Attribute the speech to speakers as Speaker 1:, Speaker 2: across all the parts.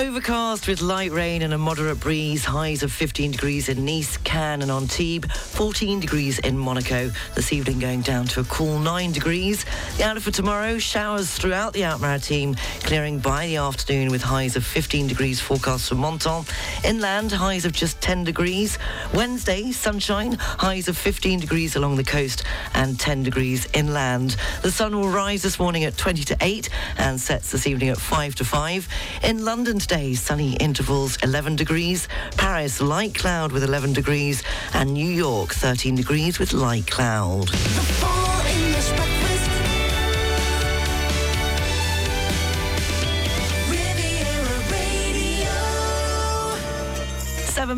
Speaker 1: Overcast with light rain and a moderate breeze. Highs of 15 degrees in Nice, Cannes and Antibes. 14 degrees in Monaco. This evening going down to a cool 9 degrees. The outlook for tomorrow, showers throughout the Alpes-Maritimes, clearing by the afternoon with highs of 15 degrees forecast for Menton. Inland, highs of just 10 degrees. Wednesday, sunshine, highs of 15 degrees along the coast and 10 degrees inland. The sun will rise this morning at 20 to 8 and sets this evening at 5 to 5. In London today, sunny intervals 11 degrees. Paris, light cloud with 11 degrees. And New York, 13 degrees with light cloud.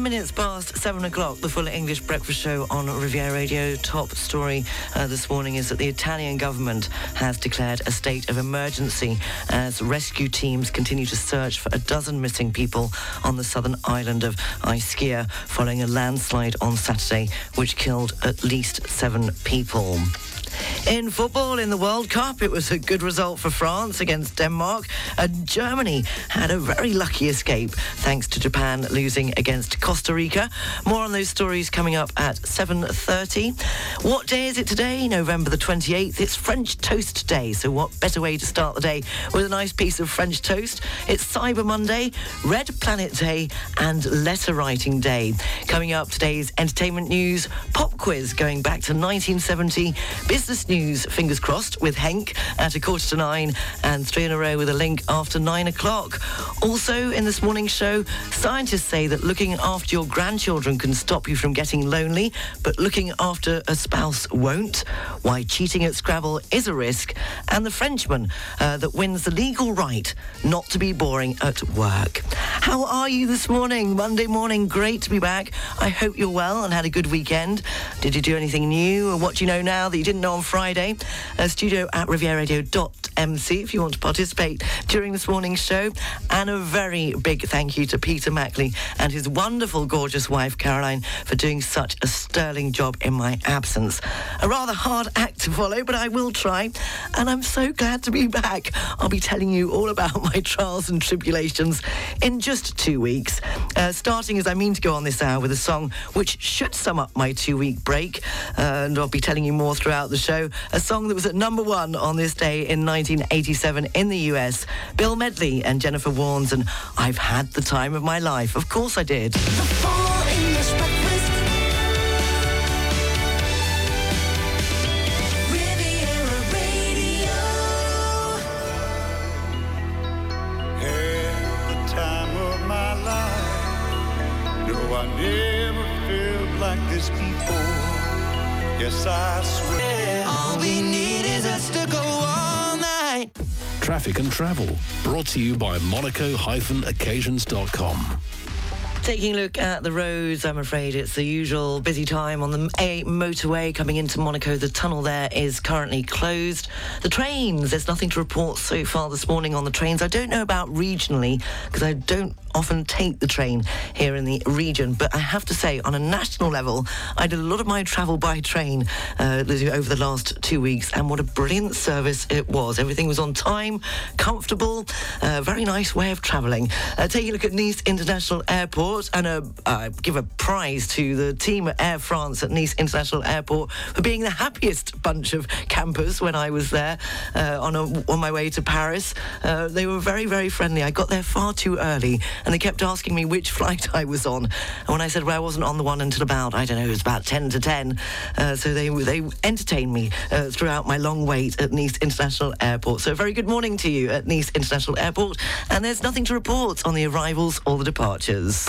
Speaker 1: Seven minutes past seven o'clock, the full English breakfast show on Riviera Radio. Top story uh, this morning is that the Italian government has declared a state of emergency as rescue teams continue to search for a dozen missing people on the southern island of Ischia following a landslide on Saturday, which killed at least seven people. In football in the World Cup, it was a good result for France against Denmark. And Germany had a very lucky escape thanks to Japan losing against Costa Rica. More on those stories coming up at 7.30. What day is it today? November the 28th. It's French Toast Day. So what better way to start the day with a nice piece of French toast? It's Cyber Monday, Red Planet Day and Letter Writing Day. Coming up today's entertainment news, pop quiz going back to 1970, business news, fingers crossed, with Henk at a quarter to nine and three in a row with a link after nine o'clock. Also, in this morning's show, scientists say that looking after your grandchildren can stop you from getting lonely, but looking after a spouse won't. Why cheating at Scrabble is a risk, and the Frenchman uh, that wins the legal right not to be boring at work. How are you this morning? Monday morning, great to be back. I hope you're well and had a good weekend. Did you do anything new, or what do you know now that you didn't know on Friday? Uh, studio at rivieradio.mc if you want to participate during this morning's show. And a very big thank you to Peter Mackley and his wonderful, gorgeous wife, Caroline, for doing such a sterling job in my absence. A rather hard act to follow, but I will try. And I'm so glad to be back. I'll be telling you all about my trials and tribulations in just two weeks. Uh, starting as I mean to go on this hour with a song which should sum up my two week break. Uh, and I'll be telling you more throughout the show. A song that was at number one on this day in 1987 in the US. Bill Medley and Jennifer Warnes, and I've had the time of my life. Of course I did.
Speaker 2: Traffic and travel brought to you by monaco-occasions.com.
Speaker 1: Taking a look at the roads, I'm afraid it's the usual busy time on the A motorway coming into Monaco. The tunnel there is currently closed. The trains, there's nothing to report so far this morning on the trains. I don't know about regionally because I don't often take the train here in the region, but I have to say, on a national level, I did a lot of my travel by train uh, over the last two weeks, and what a brilliant service it was. Everything was on time, comfortable, uh, very nice way of travelling. Uh, taking a look at Nice International Airport and a, uh, give a prize to the team at Air France at Nice International Airport for being the happiest bunch of campers when I was there uh, on, a, on my way to Paris. Uh, they were very, very friendly. I got there far too early and they kept asking me which flight I was on. And when I said, well, I wasn't on the one until about, I don't know, it was about 10 to 10. Uh, so they, they entertained me uh, throughout my long wait at Nice International Airport. So a very good morning to you at Nice International Airport. And there's nothing to report on the arrivals or the departures.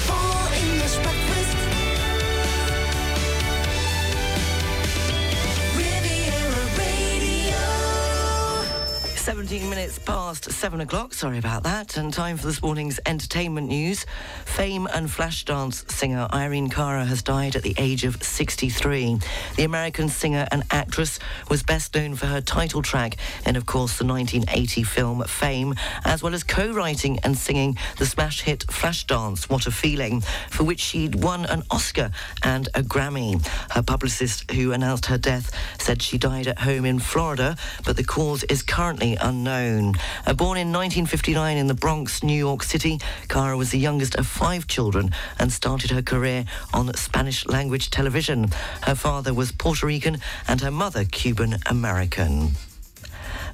Speaker 1: 17 minutes past 7 o'clock. Sorry about that. And time for this morning's entertainment news. Fame and Flashdance singer Irene Cara has died at the age of 63. The American singer and actress was best known for her title track in, of course, the 1980 film Fame, as well as co-writing and singing the smash hit Flashdance, What a Feeling, for which she'd won an Oscar and a Grammy. Her publicist, who announced her death, said she died at home in Florida, but the cause is currently unknown. Uh, born in 1959 in the Bronx, New York City, Cara was the youngest of five children and started her career on Spanish language television. Her father was Puerto Rican and her mother Cuban American.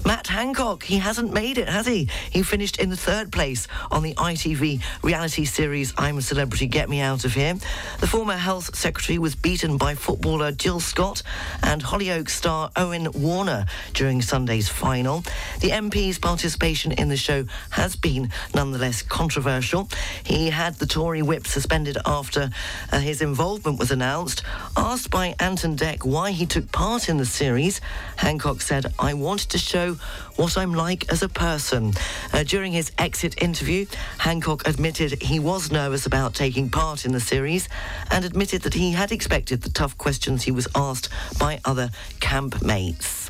Speaker 1: Matt Hancock, he hasn't made it, has he? He finished in third place on the ITV reality series I'm a Celebrity, Get Me Out of Here. The former health secretary was beaten by footballer Jill Scott and Hollyoaks star Owen Warner during Sunday's final. The MP's participation in the show has been nonetheless controversial. He had the Tory whip suspended after uh, his involvement was announced. Asked by Ant and Dec why he took part in the series, Hancock said, I wanted to show what I'm like as a person. Uh, during his exit interview, Hancock admitted he was nervous about taking part in the series and admitted that he had expected the tough questions he was asked by other campmates.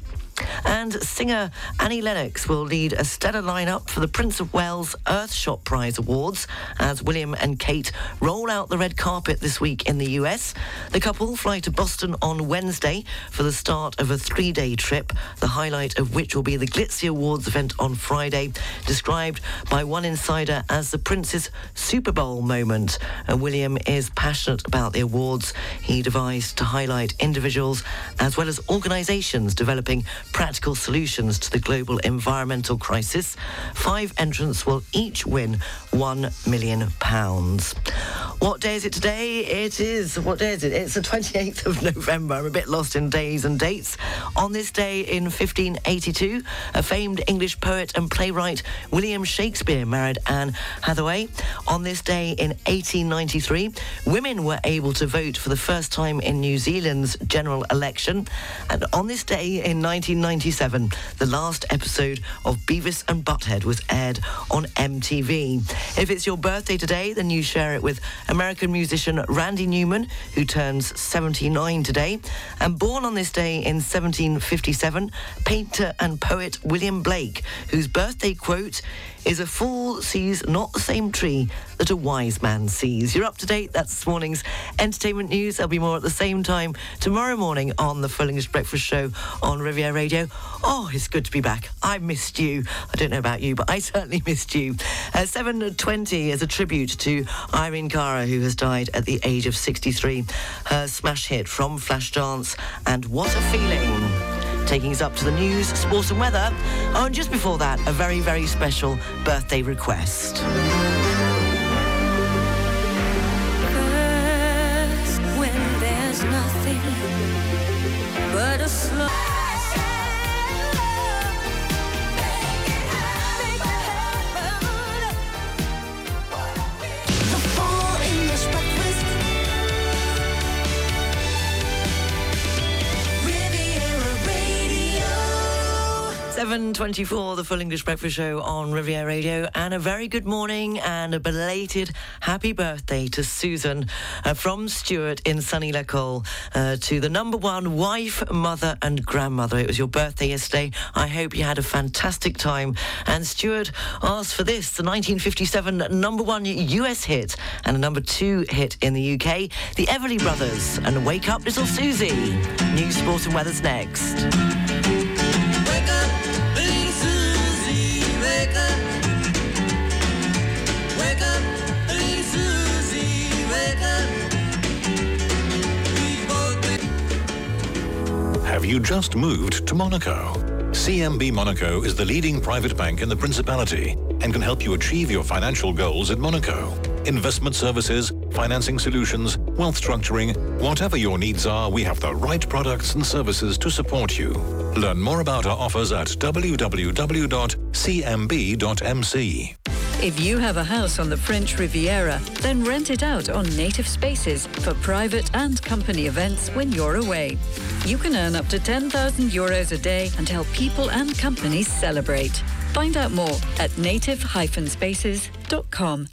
Speaker 1: And singer Annie Lennox will lead a stellar lineup for the Prince of Wales Earthshot Prize Awards as William and Kate roll out the red carpet this week in the US. The couple fly to Boston on Wednesday for the start of a three day trip, the highlight of which will be the Glitzy Awards event on Friday, described by one insider as the Prince's Super Bowl moment. Uh, William is passionate about the awards he devised to highlight individuals as well as organisations developing practical solutions to the global environmental crisis. Five entrants will each win £1 million. What day is it today? It is, what day is it? It's the 28th of November. I'm a bit lost in days and dates. On this day in 1582, a famed English poet and playwright, William Shakespeare, married Anne Hathaway. On this day in 1893, women were able to vote for the first time in New Zealand's general election. And on this day in 1997, the last episode of Beavis and Butthead was aired on MTV. If it's your birthday today, then you share it with American musician Randy Newman, who turns 79 today. And born on this day in 1757, painter and poet William Blake, whose birthday quote is a fool sees not the same tree that a wise man sees. You're up to date. That's this morning's entertainment news. There'll be more at the same time tomorrow morning on the Full English Breakfast Show on Riviera Radio. Oh, it's good to be back. I missed you. I don't know about you, but I certainly missed you. Uh, 7.20 is a tribute to Irene Cara, who has died at the age of 63. Her smash hit from Flashdance and What a Feeling taking us up to the news, sports and weather. Oh, and just before that, a very, very special birthday request. 7.24, the Full English Breakfast Show on Riviera Radio. And a very good morning and a belated happy birthday to Susan uh, from Stuart in sunny Lecole uh, to the number one wife, mother and grandmother. It was your birthday yesterday. I hope you had a fantastic time. And Stuart asked for this, the 1957 number one US hit and a number two hit in the UK, the Everly Brothers and Wake Up Little Susie. News, sport and weather's next.
Speaker 3: Have you just moved to Monaco? CMB Monaco is the leading private bank in the Principality and can help you achieve your financial goals in Monaco. Investment services, financing solutions, wealth structuring, whatever your needs are, we have the right products and services to support you. Learn more about our offers at www.cmb.mc.
Speaker 4: If you have a house on the French Riviera, then rent it out on native spaces for private and company events when you're away. You can earn up to 10,000 euros a day and help people and companies celebrate. Find out more at native-spaces.com.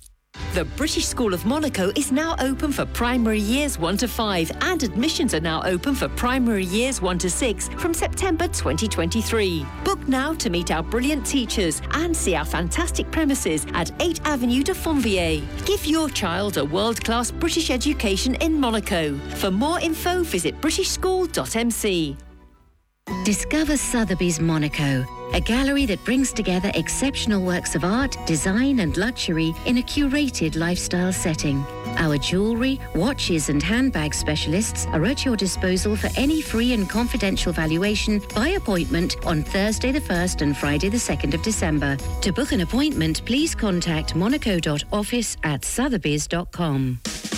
Speaker 5: The British School of Monaco is now open for primary years 1 to 5 and admissions are now open for primary years 1 to 6 from September 2023. Book now to meet our brilliant teachers and see our fantastic premises at 8 Avenue de Fontvieille. Give your child a world-class British education in Monaco. For more info, visit britishschool.mc.
Speaker 6: Discover Sotheby's Monaco, a gallery that brings together exceptional works of art, design, and luxury in a curated lifestyle setting. Our jewellery, watches, and handbag specialists are at your disposal for any free and confidential valuation by appointment on Thursday the 1st and Friday the 2nd of December. To book an appointment, please contact monaco.office at sotheby's.com.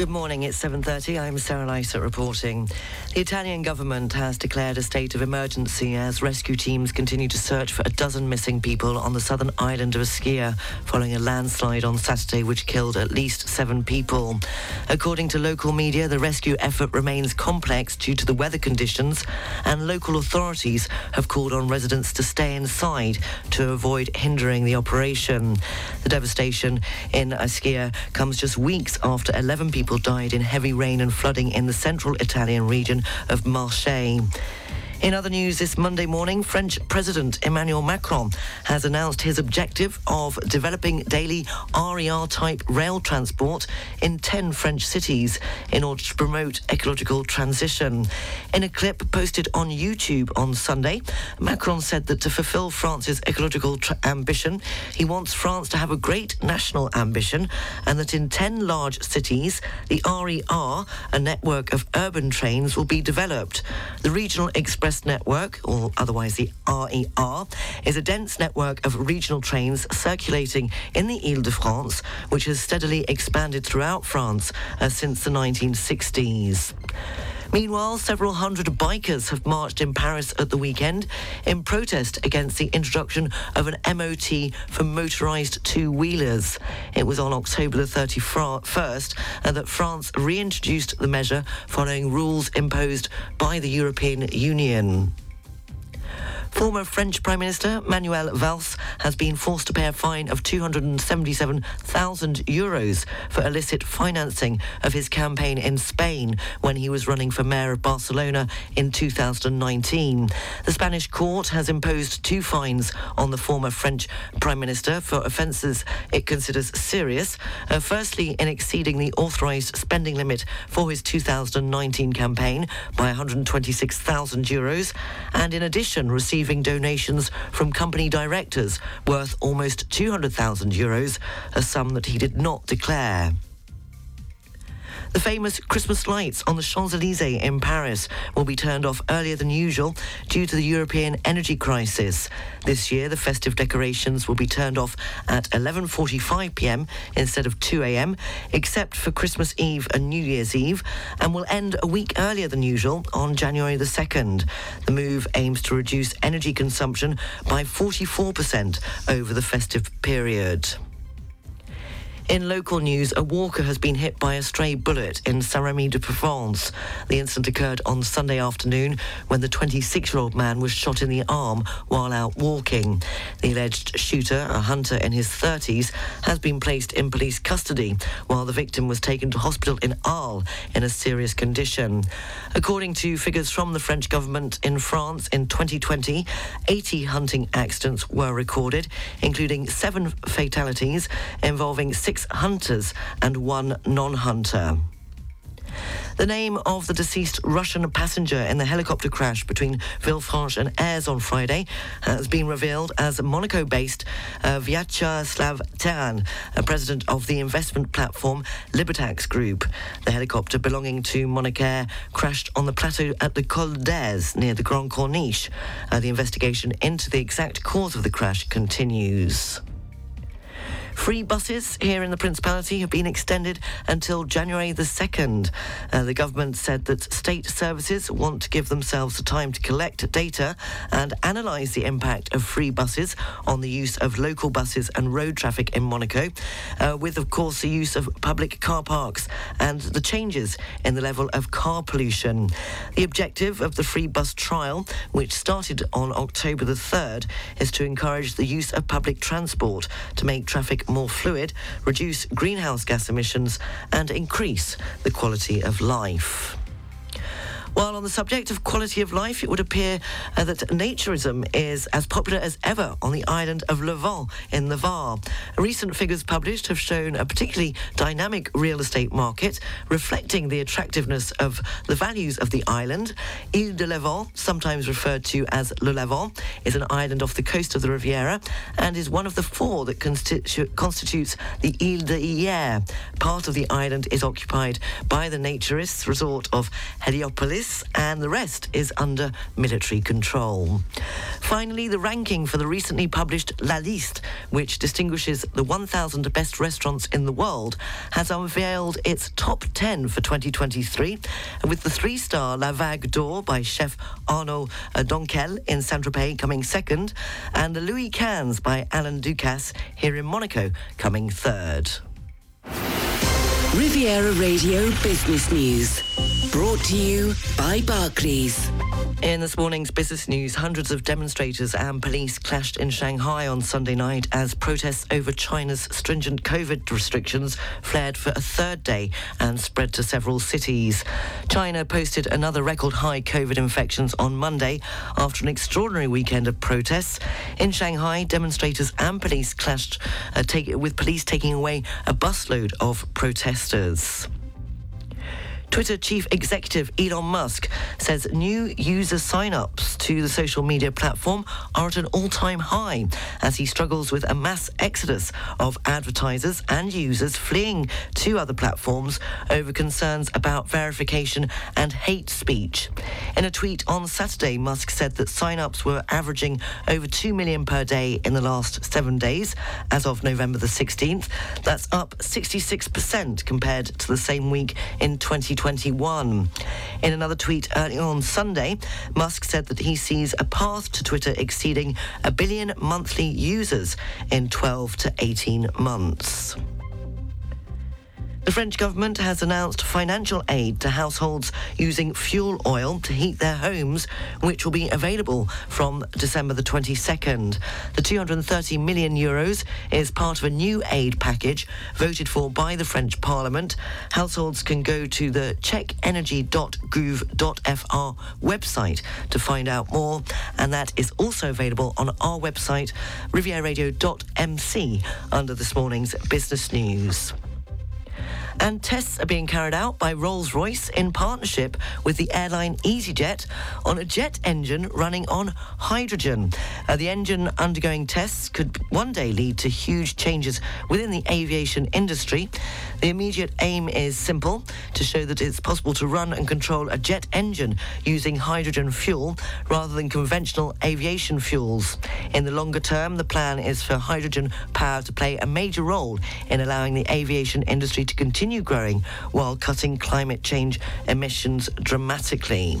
Speaker 1: Good morning, it's 7.30. I'm Sarah Lysett reporting. The Italian government has declared a state of emergency as rescue teams continue to search for a dozen missing people on the southern island of Ischia following a landslide on Saturday which killed at least seven people. According to local media, the rescue effort remains complex due to the weather conditions and local authorities have called on residents to stay inside to avoid hindering the operation. The devastation in Ischia comes just weeks after 11 people died in heavy rain and flooding in the central Italian region of Marseille. In other news this Monday morning, French President Emmanuel Macron has announced his objective of developing daily RER type rail transport in 10 French cities in order to promote ecological transition. In a clip posted on YouTube on Sunday, Macron said that to fulfill France's ecological tra- ambition, he wants France to have a great national ambition and that in 10 large cities, the RER, a network of urban trains, will be developed. The Regional Express Network, or otherwise the RER, is a dense network of regional trains circulating in the Ile-de-France, which has steadily expanded throughout France uh, since the 1960s. Meanwhile, several hundred bikers have marched in Paris at the weekend in protest against the introduction of an MOT for motorised two-wheelers. It was on October the 31st uh, that France reintroduced the measure following rules imposed by the European Union. Former French Prime Minister Manuel Valls has been forced to pay a fine of 277,000 euros for illicit financing of his campaign in Spain when he was running for mayor of Barcelona in 2019. The Spanish court has imposed two fines on the former French Prime Minister for offences it considers serious. Uh, firstly, in exceeding the authorised spending limit for his 2019 campaign by 126,000 euros, and in addition, receiving donations from company directors worth almost 200,000 euros, a sum that he did not declare. The famous Christmas lights on the Champs Elysees in Paris will be turned off earlier than usual due to the European energy crisis. This year, the festive decorations will be turned off at 11:45 p.m. instead of 2 a.m., except for Christmas Eve and New Year's Eve, and will end a week earlier than usual on January the 2nd. The move aims to reduce energy consumption by 44% over the festive period. In local news, a walker has been hit by a stray bullet in Saint-Rémy de Provence. The incident occurred on Sunday afternoon when the 26-year-old man was shot in the arm while out walking. The alleged shooter, a hunter in his 30s, has been placed in police custody while the victim was taken to hospital in Arles in a serious condition. According to figures from the French government in France in 2020, 80 hunting accidents were recorded, including seven fatalities involving six hunters and one non-hunter. The name of the deceased Russian passenger in the helicopter crash between Villefranche and Èze on Friday has been revealed as Monaco-based uh, Vyacheslav Taran, a president of the investment platform Libertex Group. The helicopter belonging to Monacair crashed on the plateau at the Col d'Èze near the Grand Corniche. Uh, the investigation into the exact cause of the crash continues. Free buses here in the Principality have been extended until January the 2nd. Uh, the government said that state services want to give themselves the time to collect data and analyse the impact of free buses on the use of local buses and road traffic in Monaco, uh, with, of course, the use of public car parks and the changes in the level of car pollution. The objective of the free bus trial, which started on October the 3rd, is to encourage the use of public transport to make traffic more fluid, reduce greenhouse gas emissions, and increase the quality of life. While on the subject of quality of life, it would appear uh, that naturism is as popular as ever on the island of Levant in the Var. Recent figures published have shown a particularly dynamic real estate market, reflecting the attractiveness of the values of the island. Ile de Levant, sometimes referred to as Le Levant, is an island off the coast of the Riviera and is one of the four that constitu- constitutes the Iles d'Hyères. Part of the island is occupied by the naturists' resort of Heliopolis and the rest is under military control. Finally, the ranking for the recently published La Liste, which distinguishes the 1,000 best restaurants in the world, has unveiled its top 10 for 2023, with the three-star La Vague d'Or by chef Arnaud Donckele in Saint-Tropez coming second, and the Louis XV by Alain Ducasse here in Monaco coming third.
Speaker 7: Riviera Radio Business News. Brought to you by Barclays.
Speaker 1: In this morning's business news, hundreds of demonstrators and police clashed in Shanghai on Sunday night as protests over China's stringent COVID restrictions flared for a third day and spread to several cities. China posted another record high COVID infections on Monday after an extraordinary weekend of protests. In Shanghai, demonstrators and police clashed, uh, take, with police taking away a busload of protesters. Twitter chief executive Elon Musk says new user sign-ups to the social media platform are at an all-time high as he struggles with a mass exodus of advertisers and users fleeing to other platforms over concerns about verification and hate speech. In a tweet on Saturday, Musk said that sign-ups were averaging over 2 million per day in the last 7 days as of November the 16th. That's up 66% compared to the same week in 2020. 2021. In another tweet early on Sunday, Musk said that he sees a path to Twitter exceeding a billion monthly users in 12 to 18 months. The French government has announced financial aid to households using fuel oil to heat their homes, which will be available from December the 22nd. The 230 million euros is part of a new aid package voted for by the French Parliament. Households can go to the checkenergy.gouv.fr website to find out more, and that is also available on our website, rivieradio.mc, under this morning's business news and tests are being carried out by Rolls-Royce in partnership with the airline EasyJet on a jet engine running on hydrogen. Uh, the engine undergoing tests could one day lead to huge changes within the aviation industry. The immediate aim is simple to show that it's possible to run and control a jet engine using hydrogen fuel rather than conventional aviation fuels. In the longer term, the plan is for hydrogen power to play a major role in allowing the aviation industry to continue growing while cutting climate change emissions dramatically.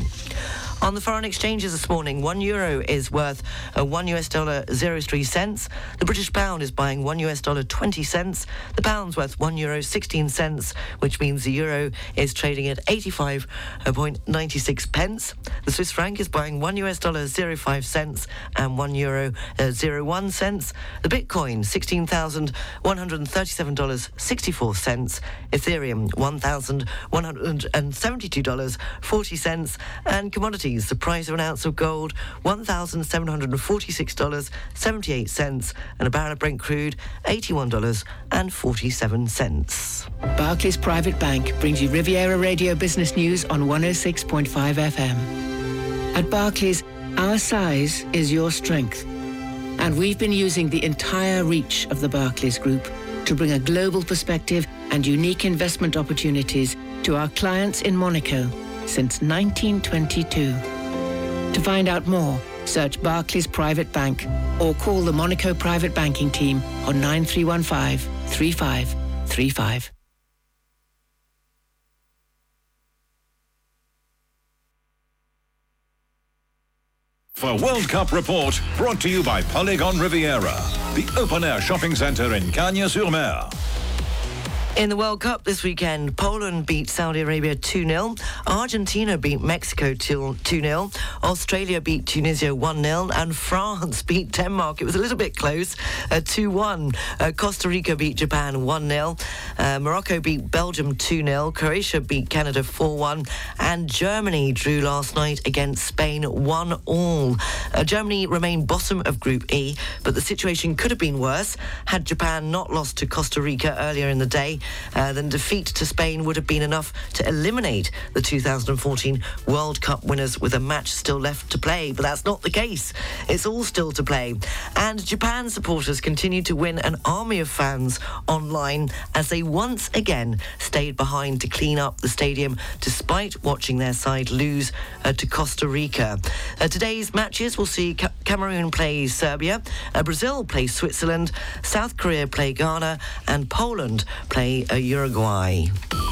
Speaker 1: On the foreign exchanges this morning, one euro is worth a one US dollar zero three cents. The British pound is buying one US dollar 20 cents. The pound's worth one euro 16 cents, which means the euro is trading at 85.96 pence. The Swiss franc is buying one US dollar 05 cents and one euro uh, 01 cents. The Bitcoin, $16,137.64. Ethereum, $1,172.40. And commodities The price of an ounce of gold, $1,746.78, and a barrel of Brent crude, $81.47.
Speaker 8: Barclays Private Bank brings you Riviera Radio Business News on 106.5 FM. At Barclays, our size is your strength. And we've been using the entire reach of the Barclays Group to bring a global perspective and unique investment opportunities to our clients in Monaco since 1922. To find out more, search Barclays Private Bank or call the Monaco Private Banking Team on 9315 3535.
Speaker 3: For World Cup Report, brought to you by Polygon Riviera, the open-air shopping centre in Cagnes-sur-Mer.
Speaker 1: In the World Cup this weekend, Poland beat Saudi Arabia 2-0, Argentina beat Mexico 2-0, Australia beat Tunisia 1-0, and France beat Denmark. It was a little bit close, uh, 2-1. Uh, Costa Rica beat Japan 1-0, uh, Morocco beat Belgium 2-0, Croatia beat Canada 4-1, and Germany drew last night against Spain 1-all. Uh, Germany remained bottom of Group E, but the situation could have been worse had Japan not lost to Costa Rica earlier in the day uh, then defeat to Spain would have been enough to eliminate the 2014 World Cup winners with a match still left to play. But that's not the case. It's all still to play. And Japan supporters continue to win an army of fans online as they once again stayed behind to clean up the stadium despite watching their side lose uh, to Costa Rica. Uh, today's matches will see Ca- Cameroon play Serbia, uh, Brazil play Switzerland, South Korea play Ghana, and Poland play uh, Uruguay.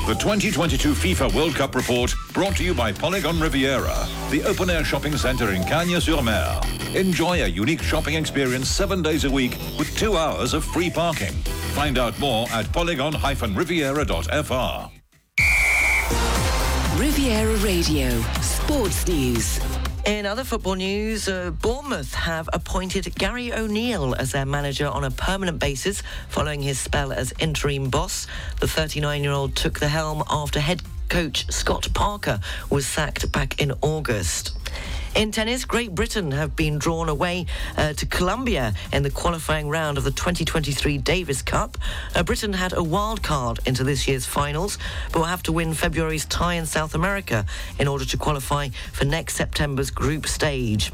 Speaker 3: The 2022 FIFA World Cup report brought to you by Polygon Riviera, the open-air shopping centre in Cagnes-sur-Mer. Enjoy a unique shopping experience seven days a week with two hours of free parking. Find out more at polygon-riviera.fr.
Speaker 7: Riviera Radio, Sports News.
Speaker 1: In other football news, uh, Bournemouth have appointed Gary O'Neill as their manager on a permanent basis following his spell as interim boss. The 39 year old took the helm after head coach Scott Parker was sacked back in August. In tennis, Great Britain have been drawn away uh, to Colombia in the qualifying round of the 2023 Davis Cup. Uh, Britain had a wild card into this year's finals, but will have to win February's tie in South America in order to qualify for next September's group stage.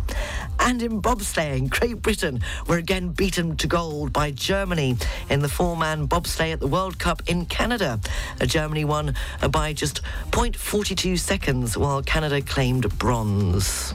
Speaker 1: And in bobsleighing, Great Britain were again beaten to gold by Germany in the four-man bobsleigh at the World Cup in Canada. Uh, Germany won uh, by just 0.42 seconds, while Canada claimed bronze.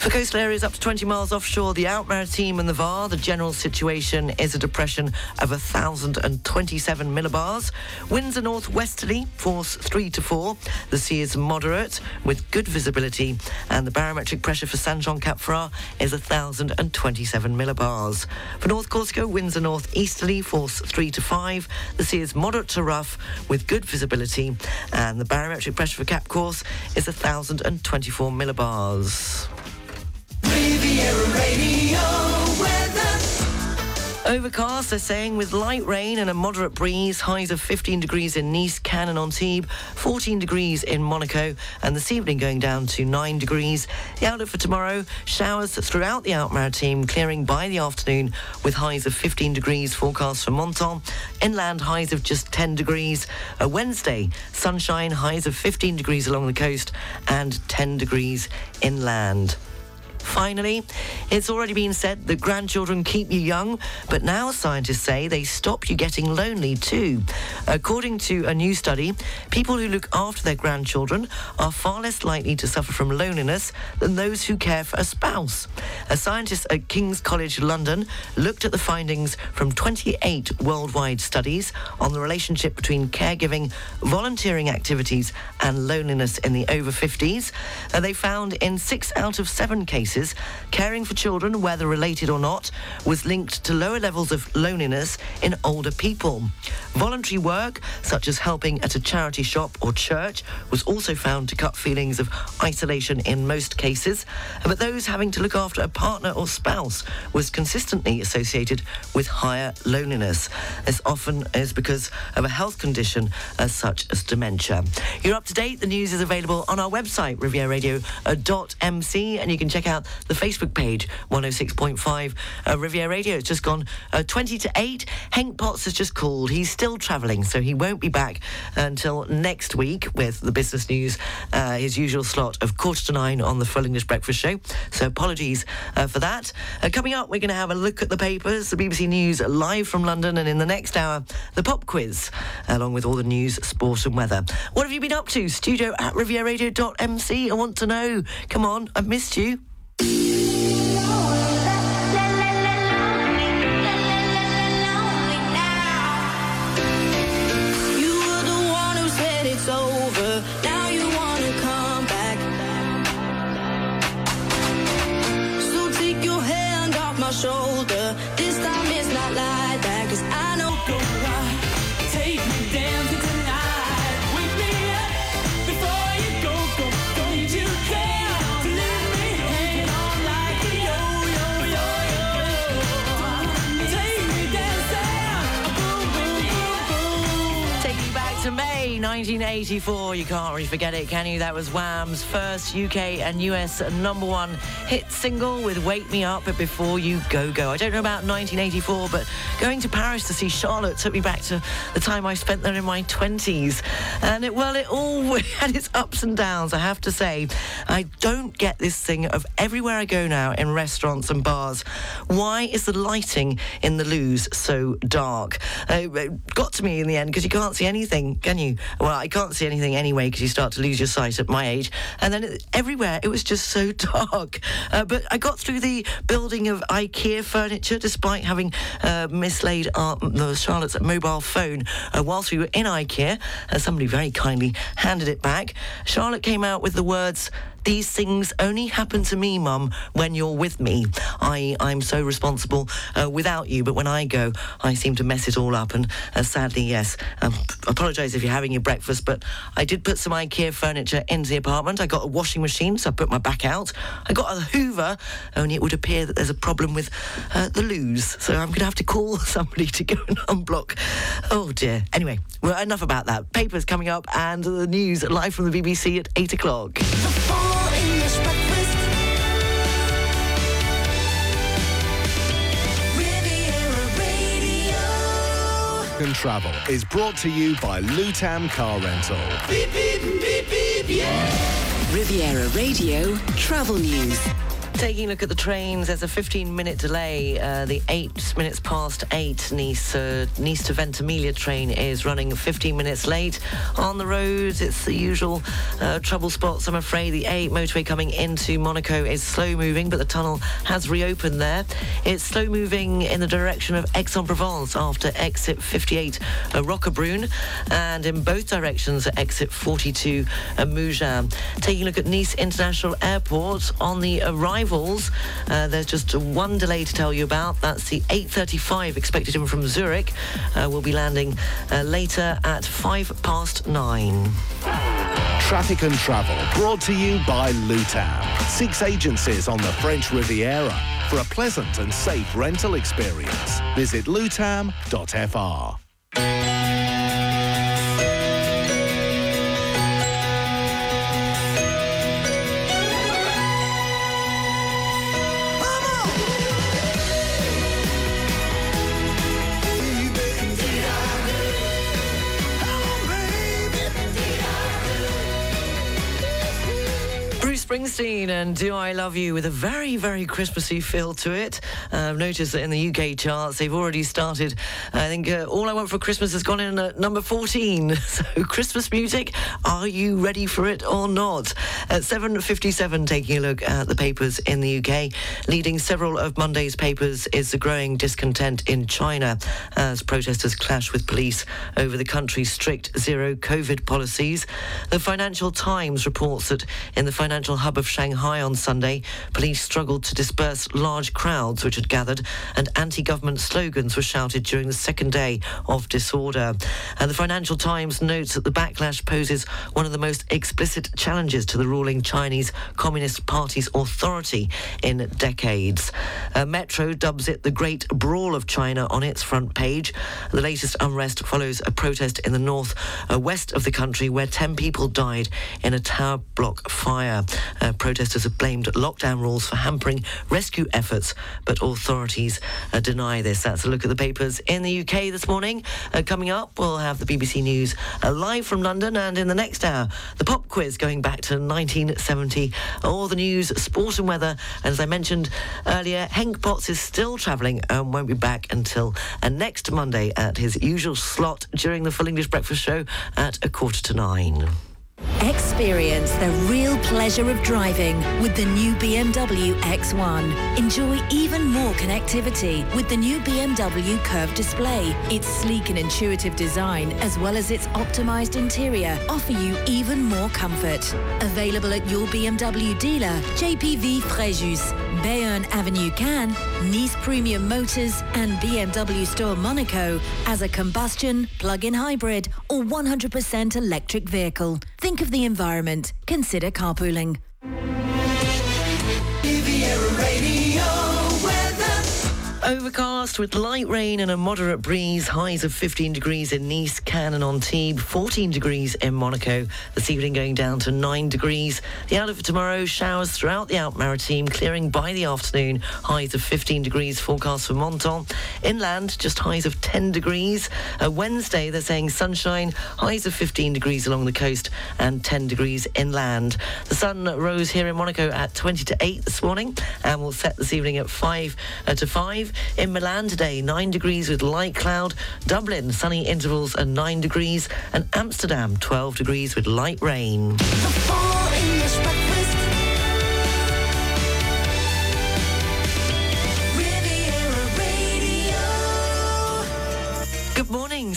Speaker 1: For coastal areas up to 20 miles offshore, the Alpes-Maritimes and the VAR, the general situation is a depression of 1,027 millibars. Winds are northwesterly, force 3 to 4. The sea is moderate with good visibility, and the barometric pressure for Saint Jean Cap Ferrat is 1,027 millibars. For North Corsica, winds are northeasterly, force 3 to 5. The sea is moderate to rough with good visibility, and the barometric pressure for Cap Corse is 1,024 millibars. Overcast, they're saying, with light rain and a moderate breeze, highs of 15 degrees in Nice, Cannes and Antibes, 14 degrees in Monaco, and this evening going down to 9 degrees. The outlook for tomorrow, showers throughout the Alpes-Maritimes, clearing by the afternoon with highs of 15 degrees forecast for Menton. Inland highs of just 10 degrees. A Wednesday, sunshine, highs of 15 degrees along the coast and 10 degrees inland. Finally, it's already been said that grandchildren keep you young, but now scientists say they stop you getting lonely too. According to a new study, people who look after their grandchildren are far less likely to suffer from loneliness than those who care for a spouse. A scientist at King's College London looked at the findings from 28 worldwide studies on the relationship between caregiving, volunteering activities, and loneliness in the over 50s. Uh, they found in six out of seven cases cases, caring for children, whether related or not, was linked to lower levels of loneliness in older people. Voluntary work, such as helping at a charity shop or church, was also found to cut feelings of isolation in most cases. But those having to look after a partner or spouse was consistently associated with higher loneliness. This often is because of a health condition as such as dementia. You're up to date. The news is available on our website, rivieradio.mc, and you can check out the Facebook page, 106.5 uh, Riviera Radio. It's just gone uh, 20 to 8. Henk Potts has just called. He's still travelling, so he won't be back until next week with the business news, uh, his usual slot of quarter to nine on the Full English Breakfast Show. So apologies uh, for that. Uh, coming up, we're going to have a look at the papers, the BBC News live from London, and in the next hour, the pop quiz, along with all the news, sport, and weather. What have you been up to? Studio at Riviera rivieradio.mc. I want to know. Come on, I've missed. You
Speaker 9: Thank you.
Speaker 1: 1984. You can't really forget it, can you? That was Wham's first UK and US number one hit single with Wake Me Up Before You Go Go. I don't know about 1984, but going to Paris to see Charlotte took me back to the time I spent there in my 20s. And it, well, it all had its ups and downs, I have to say. I don't get this thing of everywhere I go now in restaurants and bars. Why is the lighting in the loos so dark? Uh, it got to me in the end because you can't see anything, can you? Well, I can't see anything anyway because you start to lose your sight at my age. And then it, everywhere it was just so dark. Uh, but I got through the building of IKEA furniture despite having uh, mislaid our, the Charlotte's mobile phone uh, whilst we were in IKEA. Uh, somebody very kindly handed it back. Charlotte came out with the words, these things only happen to me, Mum, when you're with me. I, I'm so responsible uh, without you, but when I go, I seem to mess it all up. And uh, sadly, yes, um, apologise if you're having your breakfast, but I did put some IKEA furniture into the apartment. I got a washing machine, so I put my back out. I got a Hoover, only it would appear that there's a problem with uh, the loos, so I'm going to have to call somebody to go and unblock. Oh dear. Anyway, well, enough about that. Papers coming up and the news live from the BBC at 8 o'clock.
Speaker 10: And Travel is brought to you by Lutam Car Rental.
Speaker 9: Beep, beep, beep, beep, yeah.
Speaker 7: Riviera Radio Travel News.
Speaker 1: Taking a look at the trains, there's a 15-minute delay. Uh, the eight minutes past eight Nice uh, Nice to Ventimiglia train is running 15 minutes late. On the roads, it's the usual uh, trouble spots. I'm afraid the A motorway coming into Monaco is slow moving, but the tunnel has reopened there. It's slow moving in the direction of Aix-en-Provence after exit 58 uh, Roquebrune, and in both directions at exit 42 uh, Mougins. Taking a look at Nice International Airport on the uh, there's just one delay to tell you about. That's the 8:35 expected in from Zurich. Uh, we'll be landing uh, later at five past nine.
Speaker 10: Traffic and Travel brought to you by Lutam. Six agencies on the French Riviera for a pleasant and safe rental experience. Visit lutam.fr.
Speaker 1: Springsteen and Do I Love You with a very, very Christmassy feel to it. Uh, I've noticed that in the UK charts, they've already started. I think uh, All I Want for Christmas has gone in at number 14. So, Christmas music, are you ready for it or not? At 7.57, taking a look at the papers in the UK. Leading several of Monday's papers is the growing discontent in China as protesters clash with police over the country's strict zero COVID policies. The Financial Times reports that in the financial hub of Shanghai on Sunday, police struggled to disperse large crowds which had gathered and anti-government slogans were shouted during the second day of disorder. And the Financial Times notes that the backlash poses one of the most explicit challenges to the ruling Chinese Communist Party's authority in decades. Uh, Metro dubs it the Great Brawl of China on its front page. The latest unrest follows a protest in the north uh, west of the country where 10 people died in a tower block fire. Uh, protesters have blamed lockdown rules for hampering rescue efforts, but authorities uh, deny this. That's a look at the papers in the UK this morning. Uh, coming up, we'll have the BBC News uh, live from London, and in the next hour, the pop quiz going back to 1970. All the news, sport and weather. And as I mentioned earlier, Henk Potts is still travelling and won't be back until uh, next Monday at his usual slot during the Full English Breakfast Show at a quarter to nine.
Speaker 11: Experience the real pleasure of driving with the new BMW X1. Enjoy even more connectivity with the new BMW Curved Display. Its sleek and intuitive design, as well as its optimized interior, offer you even more comfort. Available at your BMW dealer, JPV Fréjus, Bayonne Avenue Cannes, Nice Premium Motors, and BMW Store Monaco as a combustion, plug-in hybrid, or 100% electric vehicle. Think of the environment. Consider carpooling.
Speaker 1: Overcast with light rain and a moderate breeze. Highs of 15 degrees in Nice, Cannes and Antibes. 14 degrees in Monaco. This evening going down to 9 degrees. The outlook for tomorrow, showers throughout the Alpes-Maritimes, clearing by the afternoon. Highs of 15 degrees forecast for Menton. Inland, just highs of 10 degrees. Uh, Wednesday, they're saying sunshine. Highs of 15 degrees along the coast and 10 degrees inland. The sun rose here in Monaco at 20 to 8 this morning and will set this evening at 5 uh, to 5. In Milan today, 9 degrees with light cloud. Dublin, sunny intervals and 9 degrees. And Amsterdam, 12 degrees with light rain.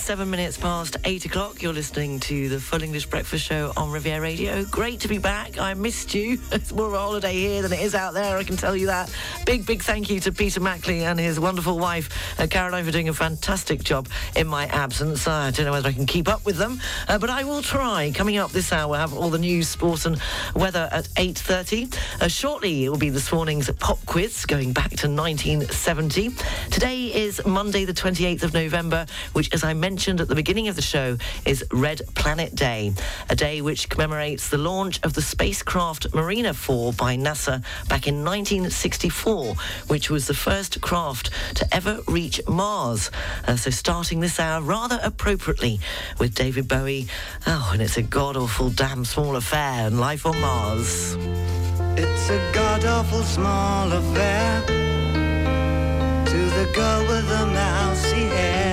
Speaker 1: Seven minutes past eight o'clock. You're listening to the Full English Breakfast Show on Riviera Radio. Great to be back. I missed you. It's more of a holiday here than it is out there, I can tell you that. Big, big thank you to Peter Mackley and his wonderful wife, uh, Caroline, for doing a fantastic job in my absence. Uh, I don't know whether I can keep up with them, uh, but I will try. Coming up this hour, we'll have all the news, sports and weather at 8.30. Uh, shortly, it will be this morning's pop quiz, going back to 1970. Today is Monday, the 28th of November, which, as I mentioned at the beginning of the show, is Red Planet Day, a day which commemorates the launch of the spacecraft Mariner 4 by NASA back in 1964, which was the first craft to ever reach Mars. Uh, so starting this hour rather appropriately with David Bowie. Oh, and it's a god-awful damn small affair and life on Mars.
Speaker 12: It's a god awful small affair to the girl with the mousy hair.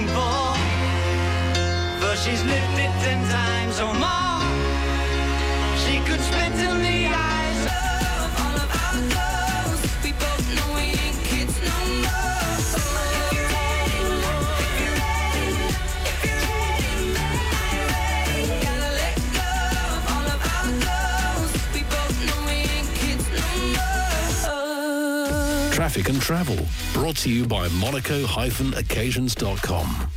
Speaker 12: she's lived it ten times or more. She could spit in the eyes of all of our. We both know we ain't kids no more.
Speaker 2: Traffic and travel. Brought to you by monaco-occasions.com.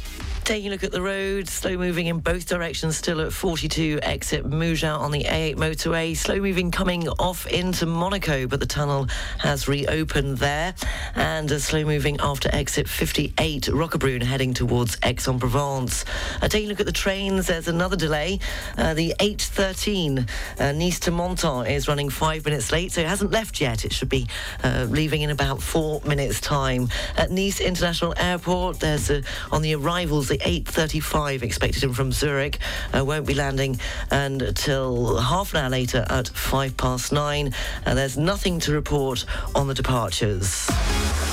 Speaker 1: Taking a look at the road, slow moving in both directions, still at 42 exit Mougins on the A8 motorway. Slow moving coming off into Monaco, but the tunnel has reopened there. And slow moving after exit 58 Roquebrune heading towards Aix-en-Provence. Uh, taking a look at the trains, there's another delay. Uh, the 813 uh, Nice to Menton is running five minutes late, so it hasn't left yet. It should be uh, leaving in about four minutes' time. At Nice International Airport, there's on the arrivals approximately 8.35 expected in from Zurich. Uh, won't be landing until half an hour later at 5 past 9. And there's nothing to report on the departures.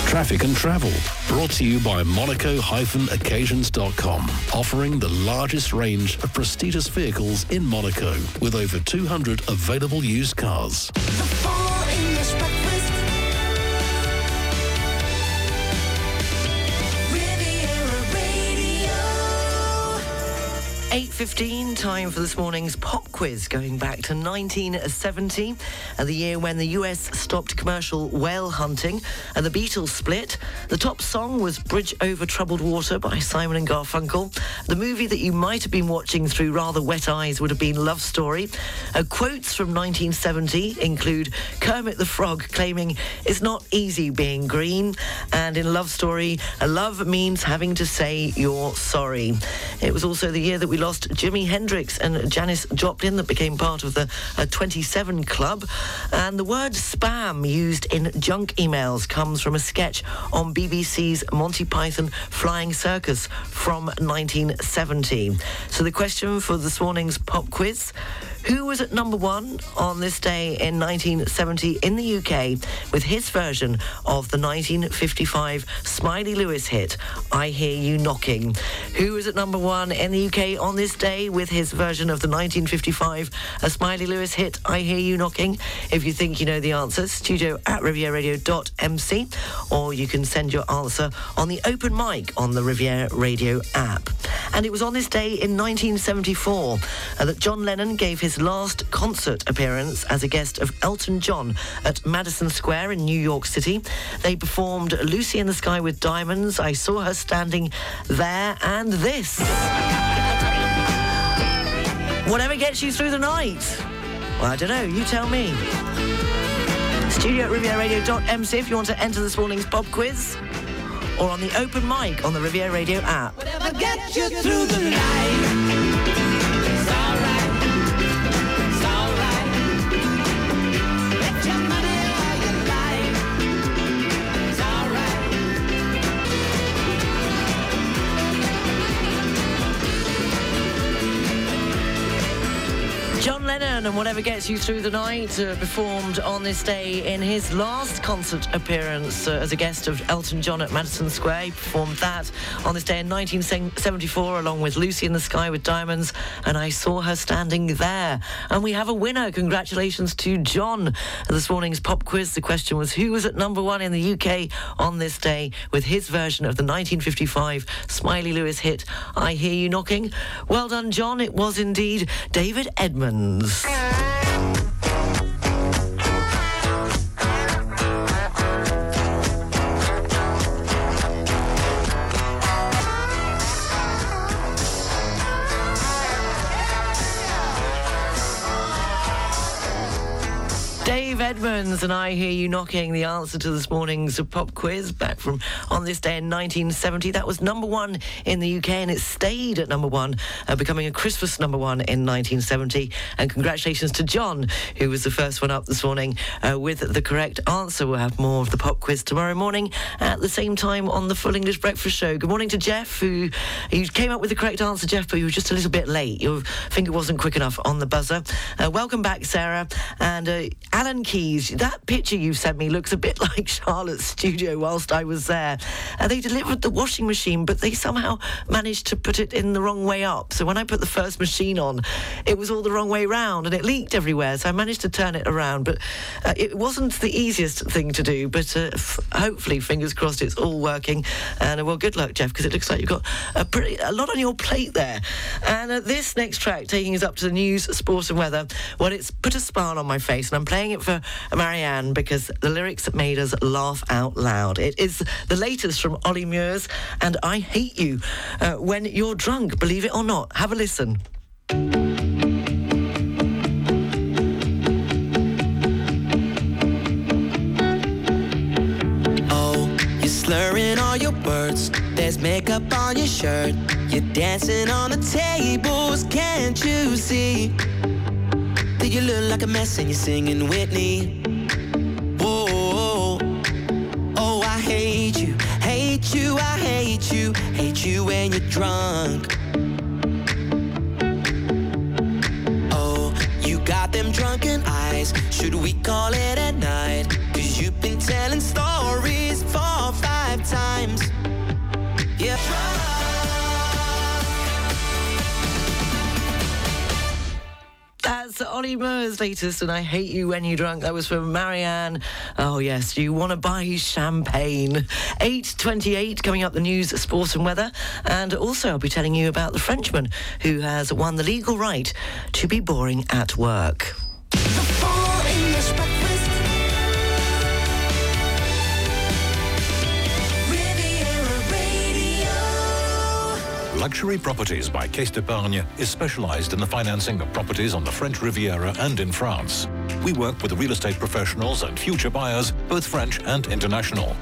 Speaker 2: Traffic and travel, brought to you by Monaco-occasions.com, offering the largest range of prestigious vehicles in Monaco, with over 200 available used cars.
Speaker 13: eight
Speaker 1: 8.15, time for this morning's pop quiz, going back to 1970, uh, the year when the US stopped commercial whale hunting and the Beatles split. The top song was Bridge Over Troubled Water by Simon and Garfunkel. The movie that you might have been watching through rather wet eyes would have been Love Story. Uh, quotes from 1970 include Kermit the Frog claiming, It's not easy being green, and in Love Story, a love means having to say you're sorry. It was also the year that we lost Jimi Hendrix and Janis Joplin that became part of the uh, 27 Club. And the word spam used in junk emails comes from a sketch on BBC's Monty Python Flying Circus from 1970. So the question for this morning's pop quiz who was at number one on this day in 1970 in the UK with his version of the 1955 Smiley Lewis hit, I Hear You Knocking? Who was at number one in the UK on this day with his version of the 1955 a Smiley Lewis hit, I Hear You Knocking? If you think you know the answer, studio at rivieradio.mc or you can send your answer on the open mic on the Riviera Radio app. And it was on this day in 1974 uh, that John Lennon gave his last concert appearance as a guest of Elton John at Madison Square in New York City. They performed Lucy in the Sky with Diamonds. I saw her standing there and this. Whatever gets you through the night. Well, I don't know. You tell me. Studio at rivieradio.mc if you want to enter this morning's pop quiz or on the open mic on the Riviera Radio app.
Speaker 9: Whatever gets you through the night.
Speaker 1: Lennon and Whatever Gets You Through the Night uh, performed on this day in his last concert appearance uh, as a guest of Elton John at Madison Square. He performed that on this day in 1974 along with Lucy in the Sky with Diamonds and I Saw Her Standing There. And we have a winner. Congratulations to John. This morning's pop quiz, the question was who was at number one in the UK on this day with his version of the 1955 Smiley Lewis hit I Hear You Knocking? Well done, John. It was indeed David Edmunds. Amsterdam. Edmunds and I hear you knocking the answer to this morning's pop quiz back from on this day in 1970. That was number one in the UK and it stayed at number one, uh, becoming a Christmas number one in 1970. And congratulations to John, who was the first one up this morning uh, with the correct answer. We'll have more of the pop quiz tomorrow morning at the same time on the Full English Breakfast Show. Good morning to Jeff, who you came up with the correct answer, Jeff, but you were just a little bit late. Your finger wasn't quick enough on the buzzer. Uh, welcome back, Sarah. And uh, Alan That picture you sent me looks a bit like Charlotte's studio whilst I was there. Uh, they delivered the washing machine, but they somehow managed to put it in the wrong way up. So when I put the first machine on, it was all the wrong way round and it leaked everywhere. So I managed to turn it around, but uh, it wasn't the easiest thing to do. But uh, f- hopefully, fingers crossed, it's all working. And uh, well, good luck, Jeff, because it looks like you've got a, pretty, a lot on your plate there. And uh, this next track, taking us up to the news, sport, and weather, well, it's put a smile on my face, and I'm playing it for Marianne because the lyrics made us laugh out loud. It is the latest from Ollie Murs, and I hate you uh, when you're drunk. Believe it or not, have a listen.
Speaker 14: Oh, you're slurring all your words. There's makeup on your shirt. You're dancing on the tables, can't you see? That you look like a mess and you're singing Whitney. Whoa, oh, I hate you, hate you, I hate you, hate you when you're drunk. Oh, you got them drunken eyes. Should we call it a night? Cause you've been telling stories four or five times. Yeah.
Speaker 1: That's Ollie Murs' latest, and I hate you when you're drunk. That was from Marianne. Oh yes, you want to buy champagne? Eight twenty-eight. Coming up, the news, sports, and weather, and also I'll be telling you about the Frenchman who has won the legal right to be boring at work.
Speaker 3: Luxury Properties by Caisse d'Epargne is specialized in the financing of properties on the French Riviera and in France. We work with real estate professionals and future buyers, both French and international.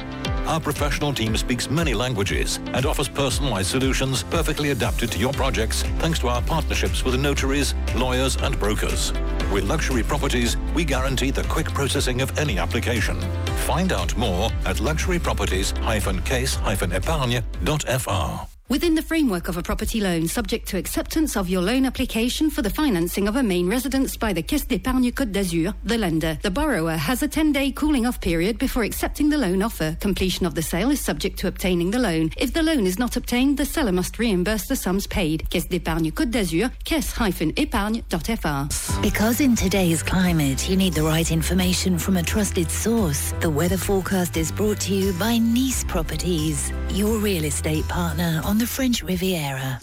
Speaker 3: Our professional team speaks many languages and offers personalized solutions perfectly adapted to your projects thanks to our partnerships with notaries, lawyers, and brokers. With Luxury Properties, we guarantee the quick processing of any application. Find out more at luxuryproperties-case-epargne.fr.
Speaker 15: Within the framework of a property loan, subject to acceptance of your loan application for the financing of a main residence by the Caisse d'Epargne Côte d'Azur, the lender, the borrower has a 10-day cooling-off period before accepting the loan offer. Completion of the sale is subject to obtaining the loan. If the loan is not obtained, the seller must reimburse the sums paid. Caisse d'Epargne Côte d'Azur, caisse-épargne.fr.
Speaker 11: Because in today's climate, you need the right information from a trusted source. The weather forecast is brought to you by Nice Properties, your real estate partner on the French Riviera.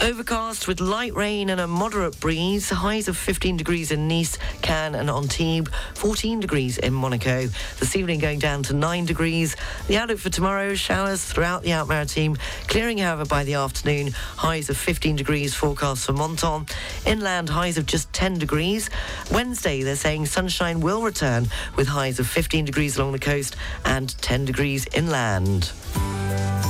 Speaker 1: Overcast with light rain and a moderate breeze. Highs of 15 degrees in Nice, Cannes, and Antibes. 14 degrees in Monaco. This evening going down to 9 degrees. The outlook for tomorrow showers throughout the Alpes-Maritimes. Clearing, however, by the afternoon. Highs of 15 degrees forecast for Menton. Inland highs of just 10 degrees. Wednesday, they're saying sunshine will return with highs of 15 degrees along the coast and 10 degrees inland.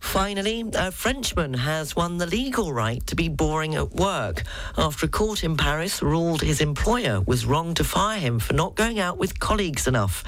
Speaker 1: Finally, a Frenchman has won the legal right to be boring at work after a court in Paris ruled his employer was wrong to fire him for not going out with colleagues enough.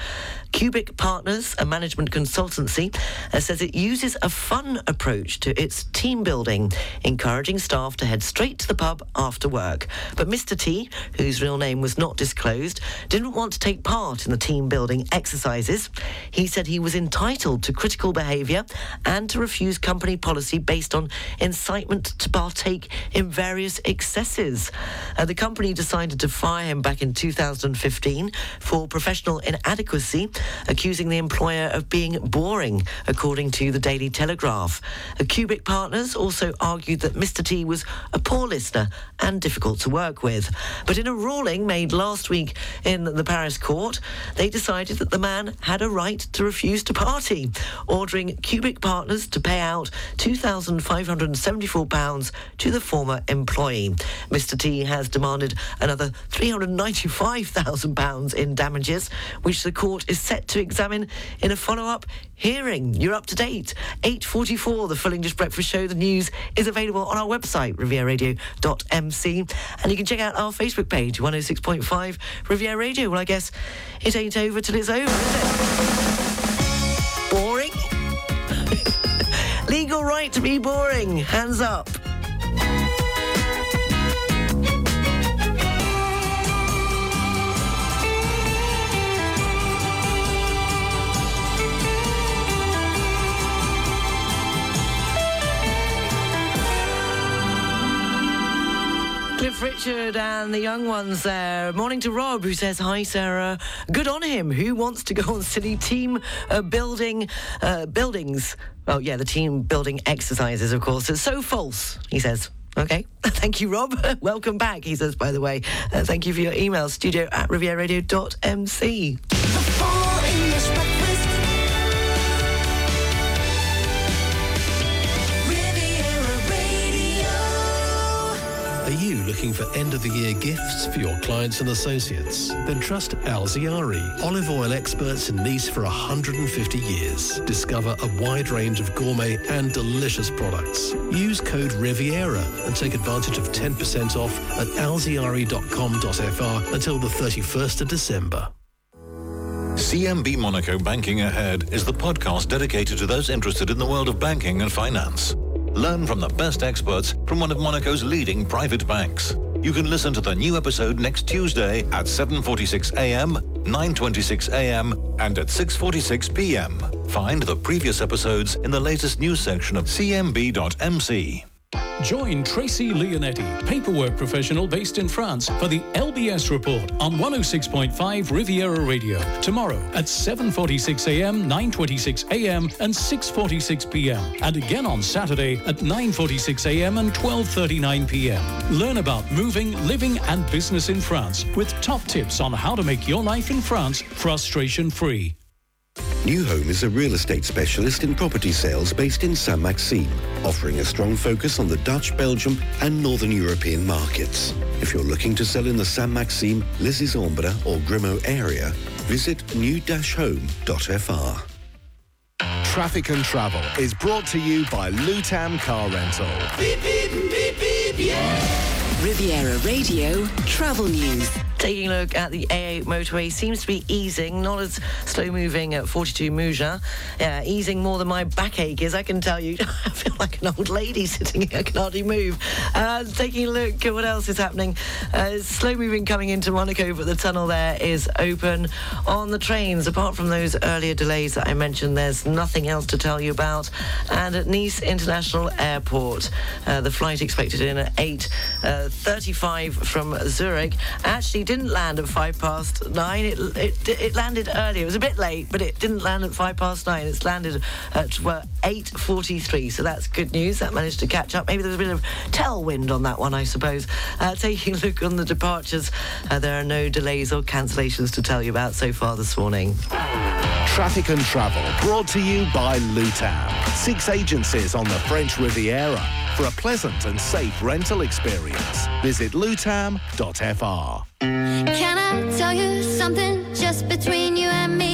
Speaker 1: Cubik Partners, a management consultancy, uh, says it uses a fun approach to its team building, encouraging staff to head straight to the pub after work. But Mr. T, whose real name was not disclosed, didn't want to take part in the team building exercises. He said he was entitled to critical behaviour and to refuse company policy based on incitement to partake in various excesses. Uh, the company decided to fire him back in 2015 for professional inadequacy, accusing the employer of being boring, according to the Daily Telegraph. Uh, Cubik Partners also argued that Mr. T was a poor listener and difficult to work with. But in a ruling made last week in the Paris court, they decided that the man had a right to refuse to party, ordering Cubik Partners to pay out £2,574 to the former employee. Mr. T has demanded another £395,000 in damages, which the court is set to examine in a follow-up hearing. You're up to date. 8.44, the Full English Breakfast Show. The news is available on our website, rivieradio.mc. And you can check out our Facebook page, 106.5 Riviera Radio. Well, I guess it ain't over till it's over, is it? Boring? Right to be boring. Hands up. Cliff Richard and the young ones there. Morning to Rob, who says, Hi, Sarah. Good on him. Who wants to go on silly team uh, building uh, buildings? Oh, yeah, the team building exercises, of course. It's so false, he says. Okay. Thank you, Rob. Welcome back, he says, by the way. Uh, thank you for your email, studio at rivieradio.mc.
Speaker 13: Riviera Radio.
Speaker 2: Are you looking for end-of-the-year gifts for your clients and associates? Then trust Alziari, olive oil experts in Nice for 150 years. Discover a wide range of gourmet and delicious products. Use code Riviera and take advantage of 10% off at alziari.com.fr until the 31st of December.
Speaker 3: CMB Monaco Banking Ahead is the podcast dedicated to those interested in the world of banking and finance. Learn from the best experts from one of Monaco's leading private banks. You can listen to the new episode next Tuesday at 7:46 a.m., 9:26 a.m., and at 6:46 p.m. Find the previous episodes in the latest news section of cmb.mc.
Speaker 16: Join Tracy Leonetti, paperwork professional based in France, for the LBS report on 106.5 Riviera Radio tomorrow at 7:46 a.m., 9:26 a.m., and 6:46 p.m. and again on Saturday at 9:46 a.m. and 12:39 p.m. Learn about moving, living, and business in France with top tips on how to make your life in France frustration-free.
Speaker 17: New Home is a real estate specialist in property sales based in Saint Maxime, offering a strong focus on the Dutch, Belgium and Northern European markets. If you're looking to sell in the Saint Maxime, Les Issambres or Grimaud area, visit new-home.fr.
Speaker 10: Traffic and Travel is brought to you by Lutam Car Rental.
Speaker 7: Beep, beep, beep, beep, yeah. Riviera Radio Travel News.
Speaker 1: Taking a look at the A8 motorway seems to be easing, not as slow moving at 42 Mougins. Yeah, easing more than my backache is, I can tell you. I feel like an old lady sitting here, I can hardly move. Uh, taking a look at what else is happening. Uh, slow moving coming into Monaco, but the tunnel there is open. On the trains, apart from those earlier delays that I mentioned, there's nothing else to tell you about. And at Nice International Airport, uh, the flight expected in at 8.35 from Zurich actually didn't land at five past nine. It, it, it landed earlier. It was a bit late, but it didn't land at five past nine. It's landed at well, 8.43, so that's good news. That managed to catch up. Maybe there's a bit of tailwind on that one, I suppose. Uh, taking a look on the departures, uh, there are no delays or cancellations to tell you about so far this morning.
Speaker 10: Traffic and Travel brought to you by Lutam. Six agencies on the French Riviera for a pleasant and safe rental experience. Visit lutam.fr.
Speaker 13: Can I tell you something just between you and me?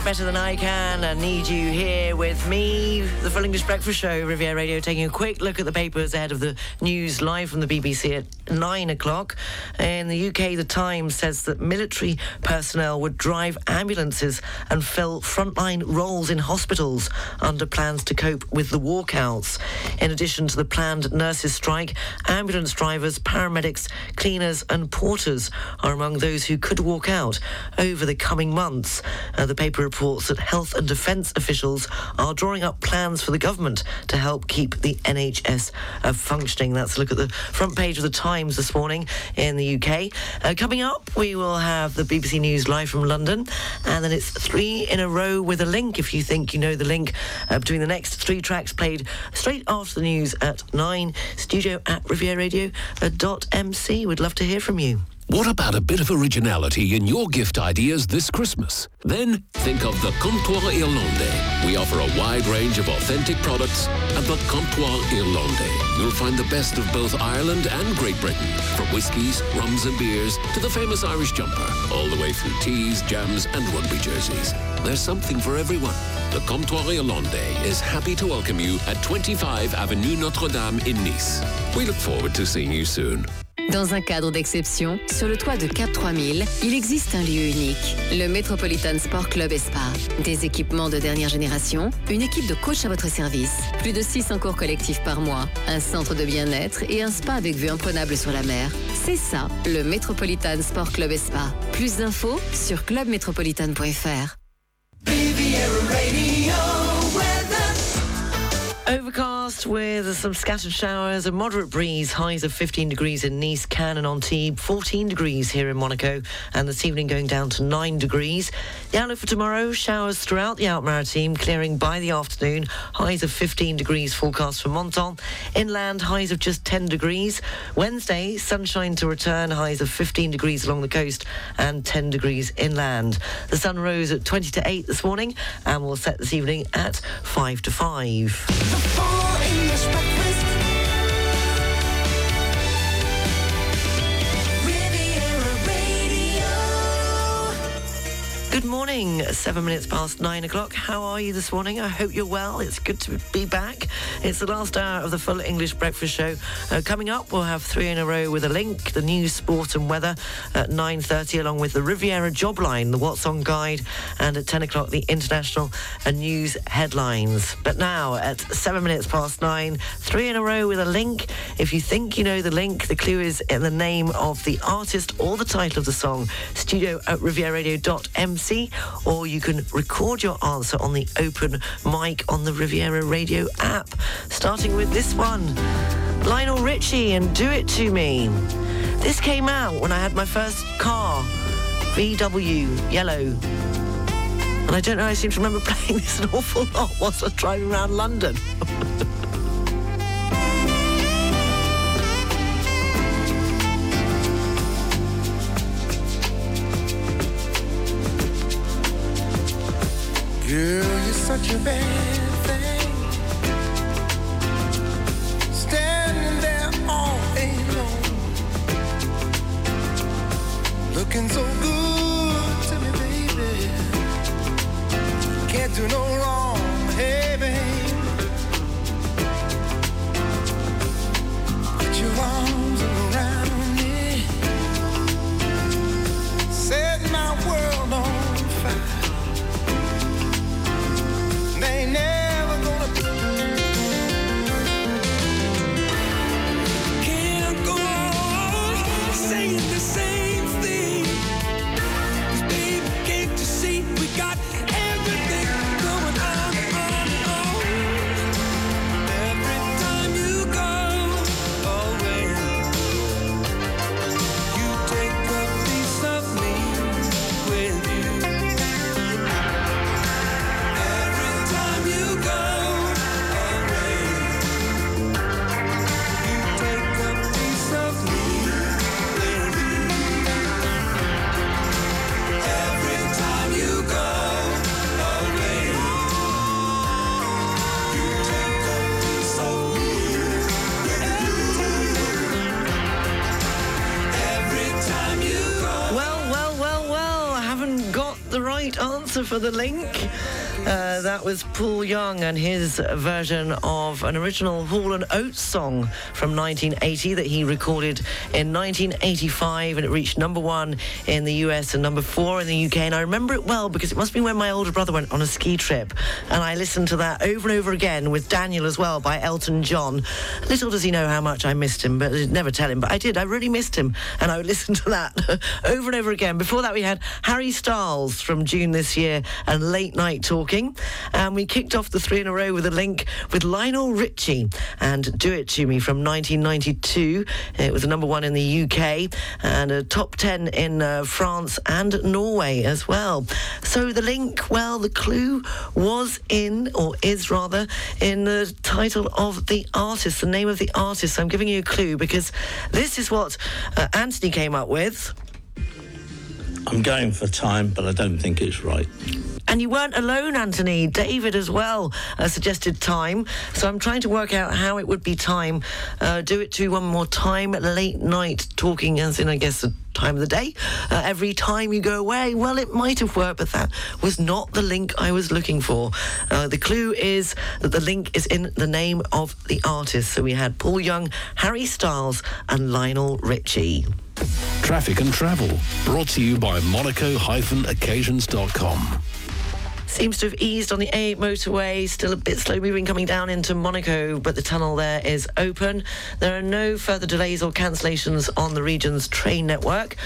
Speaker 1: It better than I can. and need you here with me. The Full English Breakfast Show, Riviera Radio, taking a quick look at the papers ahead of the news live from the BBC at nine o'clock. In the UK, The Times says that military personnel would drive ambulances and fill frontline roles in hospitals under plans to cope with the walkouts. In addition to the planned nurses' strike, ambulance drivers, paramedics, cleaners, and porters are among those who could walk out over the coming months. Uh, the paper reports that health and defence officials are drawing up plans for the government to help keep the NHS uh, functioning. That's a look at the front page of the Times this morning in the UK. Uh, coming up, we will have the BBC News live from London, and then it's three in a row with a link. If you think you know the link uh, between the next three tracks played straight after the news at nine, studio at rivieradio.mc. We'd love to hear from you.
Speaker 18: What about a bit of originality in your gift ideas this Christmas? Then think of the Comptoir Irlandais. We offer a wide range of authentic products at the Comptoir Irlandais. You'll find the best of both Ireland and Great Britain, from whiskies, rums and beers to the famous Irish jumper, all the way through teas, jams and rugby jerseys. There's something for everyone. The Comptoir Irlandais is happy to welcome you at 25 Avenue Notre-Dame in Nice. We look forward to seeing you soon.
Speaker 19: Dans un cadre d'exception, sur le toit de Cap 3000, il existe un lieu unique, le Metropolitan Sport Club et Spa. Des équipements de dernière génération, une équipe de coach à votre service, plus de 600 cours collectifs par mois, un centre de bien-être et un spa avec vue imprenable sur la mer. C'est ça, le Metropolitan Sport Club et Spa. Plus d'infos sur clubmetropolitan.fr.
Speaker 1: Forecast with some scattered showers, a moderate breeze, highs of 15 degrees in Nice, Cannes and Antibes, 14 degrees here in Monaco, and this evening going down to 9 degrees. The outlook for tomorrow, showers throughout the Alpes-Maritimes, clearing by the afternoon, highs of 15 degrees forecast for Menton. Inland, highs of just 10 degrees. Wednesday, sunshine to return, highs of 15 degrees along the coast and 10 degrees inland. The sun rose at 20 to 8 this morning and will set this evening at 5 to 5. Morning, seven minutes past nine o'clock. How are you this morning? I hope you're well. It's good to be back. It's the last hour of the full English breakfast show. Uh, coming up, we'll have three in a row with a link, the news, sport and weather at 9.30, along with the Riviera job line, the What's On guide, and at 10 o'clock, the international and news headlines. But now, at seven minutes past nine, three in a row with a link. If you think you know the link, the clue is in the name of the artist or the title of the song, studio at rivieradio.mc, or you can record your answer on the open mic on the Riviera Radio app. Starting with this one, Lionel Richie and Do It To Me. This came out when I had my first car, VW, yellow. And I don't know, I seem to remember playing this an awful lot whilst I was driving around London.
Speaker 9: Girl, you're such a bad thing. Standing there all alone. Looking so good to me, baby. Can't do no wrong,
Speaker 1: for the link. Uh, that was Paul Young and his version of an original Hall and Oates song from 1980 that he recorded in 1985 and it reached number one in the US and number four in the UK. And I remember it well because it must be when my older brother went on a ski trip and I listened to that over and over again with Daniel as well by Elton John. Little does he know how much I missed him, but I'd never tell him. But I did. I really missed him and I would listen to that over and over again. Before that, we had Harry Styles from June this year and Late Night Talking. And we kicked off the three in a row with a link with Lionel Richie and Do It To Me from 1992. It was a number one in the UK and a top 10 in uh, France and Norway as well. So the link, well, the clue was in, or is rather, in the title of the artist, the name of the artist. So I'm giving you a clue because this is what uh, Anthony came up with.
Speaker 20: I'm going for time, but I don't think it's right.
Speaker 1: And you weren't alone, Anthony. David as well uh, suggested time. So I'm trying to work out how it would be time. Uh, do it to one more time. Late night talking, as in, I guess, the time of the day. Uh, every time you go away. Well, it might have worked, but that was not the link I was looking for. Uh, the clue is that the link is in the name of the artist. So we had Paul Young, Harry Styles, and Lionel Richie.
Speaker 2: Traffic and travel brought to you by monaco-occasions.com.
Speaker 1: Seems to have eased on the A8 motorway, still a bit slow moving coming down into Monaco, but the tunnel there is open. There are no further delays or cancellations on the region's train network,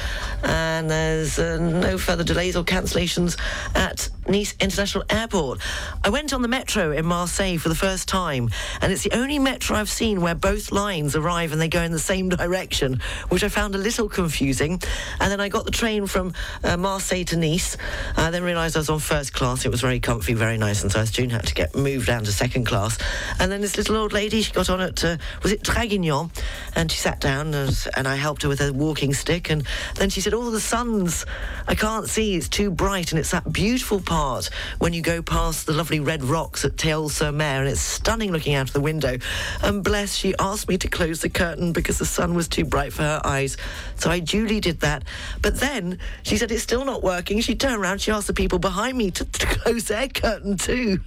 Speaker 1: and there's uh, no further delays or cancellations at Nice International Airport. I went on the metro in Marseille for the first time, and it's the only metro I've seen where both lines arrive and they go in the same direction, which I found a little confusing. And then I got the train from uh, Marseille to Nice. I then realised I was on first class. It was very comfy, very nice, and so I soon had to get moved down to second class. And then this little old lady, she got on at, uh, was it Draguignan? And she sat down and, and I helped her with her walking stick. And then she said, Oh, the sun's, I can't see, it's too bright. And it's that beautiful part when you go past the lovely red rocks at Théoule sur Mer. And it's stunning looking out of the window. And bless, she asked me to close the curtain because the sun was too bright for her eyes. So I duly did that. But then she said, It's still not working. She turned around, she asked the people behind me to, to close their curtain too.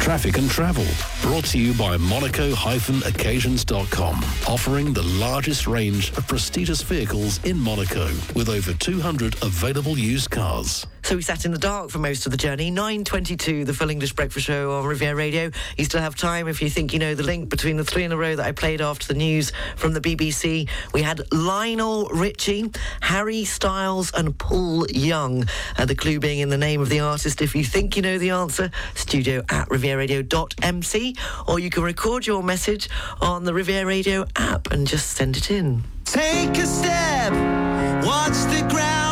Speaker 2: Traffic and travel, brought to you by Monaco-occasions.com, offering the largest range of prestigious vehicles in Monaco, with over 200 available used cars.
Speaker 1: So we sat in the dark for most of the journey. 9.22, the Full English Breakfast Show on Riviera Radio. You still have time if you think you know the link between the three in a row that I played after the news from the BBC. We had Lionel Richie, Harry Styles and Paul Young. Uh, the clue being in the name of the artist. If you think you know the answer, studio at rivieradio.mc or you can record your message on the Riviera Radio app and just send it in.
Speaker 9: Take a step, watch the ground,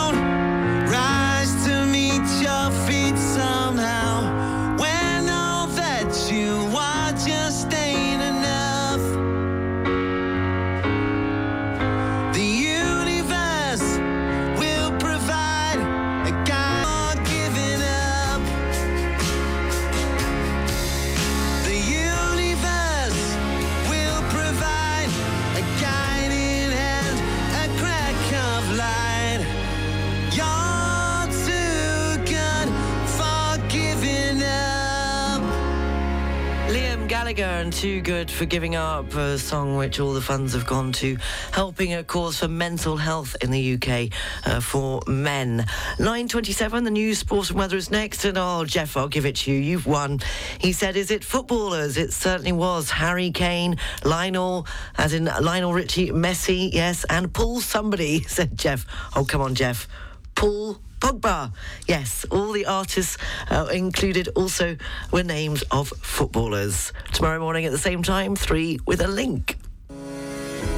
Speaker 9: Too Good for Giving Up,
Speaker 1: a song which all the funds have gone to helping a cause for mental health in the UK uh, for men. 9.27, the news, sport and weather is next. And oh, Jeff, I'll give it to you. You've won. He said, is it footballers? It certainly was. Harry Kane, Lionel, as in Lionel Richie, Messi, yes, and Paul somebody, said Jeff. Oh, come on, Jeff. Paul Pogba. Yes, all the artists uh, included also were names of footballers. Tomorrow morning at the same time, three with a link.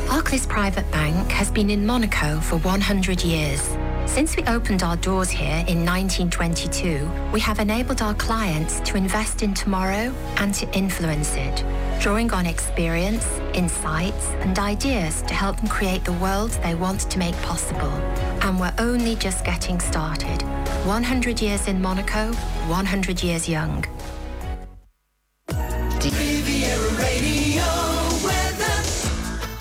Speaker 21: Barclays Private Bank has been in Monaco for 100 years. Since we opened our doors here in 1922, we have enabled our clients to invest in tomorrow and to influence it, drawing on experience, insights, and ideas to help them create the world they want to make possible. And we're only just getting started. 100 years in Monaco, 100 years young.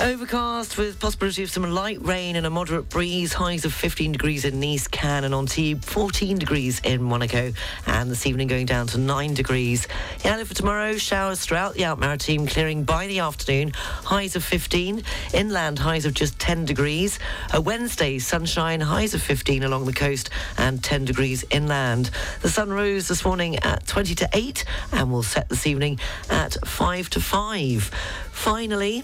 Speaker 1: Overcast with possibility of some light rain and a moderate breeze. Highs of 15 degrees in Nice, Cannes and Antibes, 14 degrees in Monaco, and this evening going down to 9 degrees. The for tomorrow, showers throughout the Alpes-Maritimes, clearing by the afternoon. Highs of 15. Inland, highs of just 10 degrees. A Wednesday, sunshine, highs of 15 along the coast and 10 degrees inland. The sun rose this morning at 20 to 8 and will set this evening at 5 to 5. Finally,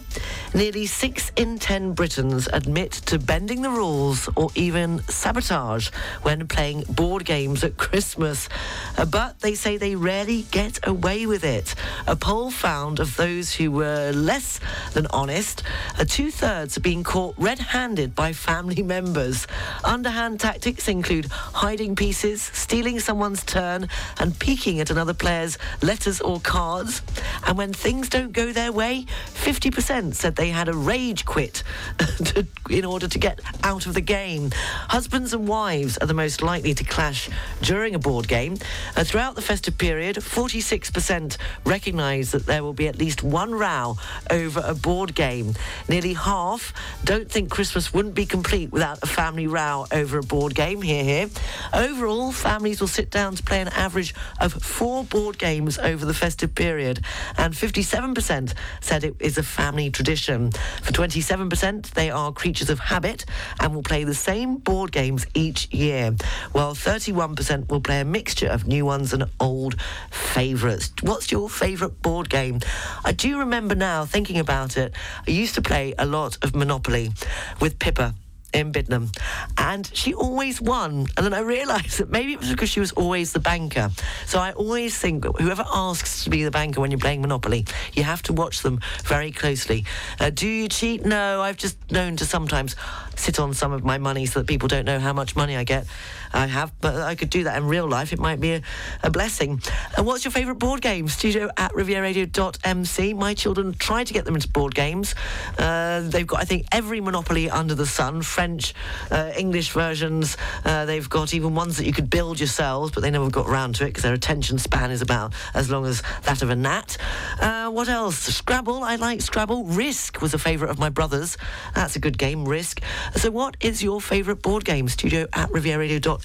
Speaker 1: nearly six in ten Britons admit to bending the rules or even sabotage when playing board games at Christmas. Uh, but they say they rarely get away with it. A poll found of those who were less than honest, uh, two thirds being caught red handed by family members. Underhand tactics include hiding pieces, stealing someone's turn, and peeking at another player's letters or cards. And when things don't go their way, 50% said they had a rage quit to, in order to get out of the game. Husbands and wives are the most likely to clash during a board game. Uh, throughout the festive period, 46% recognise that there will be at least one row over a board game. Nearly half don't think Christmas wouldn't be complete without a family row over a board game. Here, here. Overall, families will sit down to play an average of four board games over the festive period, and 57% said it is a family tradition. For 27%, they are creatures of habit and will play the same board games each year, while 31% will play a mixture of new ones and old favourites. What's your favourite board game? I do remember now thinking about it. I used to play a lot of Monopoly with Pippa in Bidnam, and she always won. And then I realised that maybe it was because she was always the banker. So I always think whoever asks to be the banker when you're playing Monopoly, you have to watch them very closely. Uh, do you cheat? No, I've just known to sometimes sit on some of my money so that people don't know how much money I get. I have, but I could do that in real life. It might be a, a blessing. And what's your favourite board game? Studio at rivieradio.mc. My children try to get them into board games. Uh, they've got, I think, every Monopoly under the sun French, uh, English versions. Uh, they've got even ones that you could build yourselves, but they never got around to it because their attention span is about as long as that of a gnat. Uh, what else? Scrabble. I like Scrabble. Risk was a favourite of my brother's. That's a good game, Risk. So, what is your favourite board game? Studio at rivieradio.mc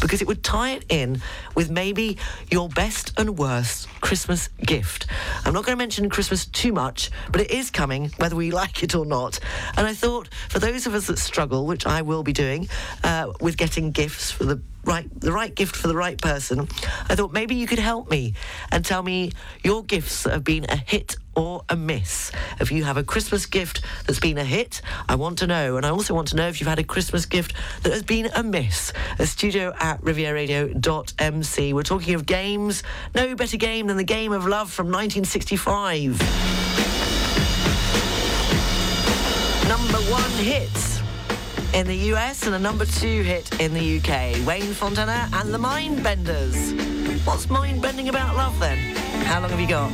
Speaker 1: because it would tie it in with maybe your best and worst Christmas gift. I'm not going to mention Christmas too much, but it is coming, whether we like it or not. And I thought for those of us that struggle, which I will be doing, uh, with getting gifts for the right the right gift for the right person, I thought maybe you could help me and tell me your gifts that have been a hit or a miss. If you have a Christmas gift that's been a hit, I want to know. And I also want to know if you've had a Christmas gift that has been a miss. A studio at rivieradio.mc. We're talking of games. No better game than the game of love from 1965. Number one hit in the US and a number two hit in the UK. Wayne Fontana and the Mind Benders. What's mind bending about love then? How long have you got?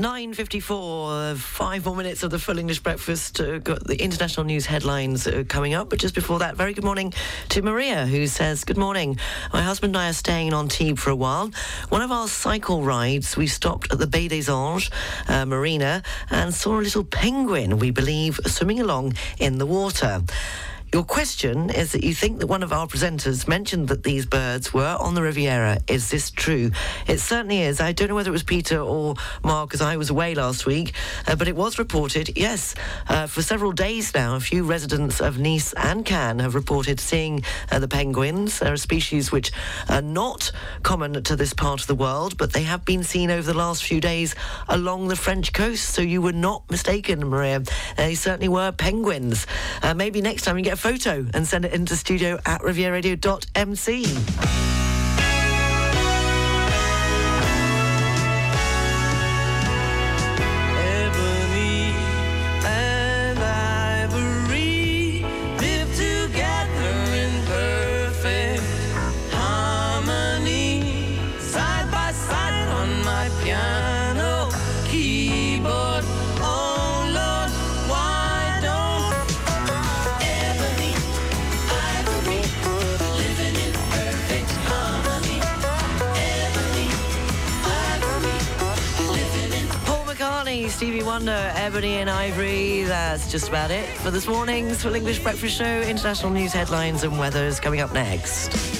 Speaker 1: 9.54, uh, five more minutes of the full English breakfast. Uh, got the international news headlines uh, coming up. But just before that, very good morning to Maria, who says, Good morning. My husband and I are staying in Antibes for a while. One of our cycle rides, we stopped at the Baie des Anges uh, marina and saw a little penguin, we believe, swimming along in the water. Your question is that you think that one of our presenters mentioned that these birds were on the Riviera. Is this true? It certainly is. I don't know whether it was Peter or Mark, because I was away last week, uh, but it was reported, yes, uh, for several days now. A few residents of Nice and Cannes have reported seeing uh, the penguins. They're a species which are not common to this part of the world, but they have been seen over the last few days along the French coast, so you were not mistaken, Maria. They certainly were penguins. Uh, maybe next time you get photo and send it into studio at rivieraradio.mc. Stevie Wonder, Ebony and Ivory. That's just about it for this morning's Full English Breakfast Show. International news headlines and weather is coming up next.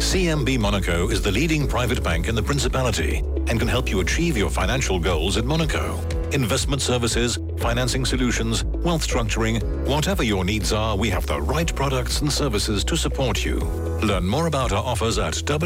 Speaker 3: CMB Monaco is the leading private bank in the Principality and can help you achieve your financial goals in Monaco. Investment services, financing solutions, wealth structuring, whatever your needs are, we have the right products and services to support you. Learn more about our offers at www.cmb.mc.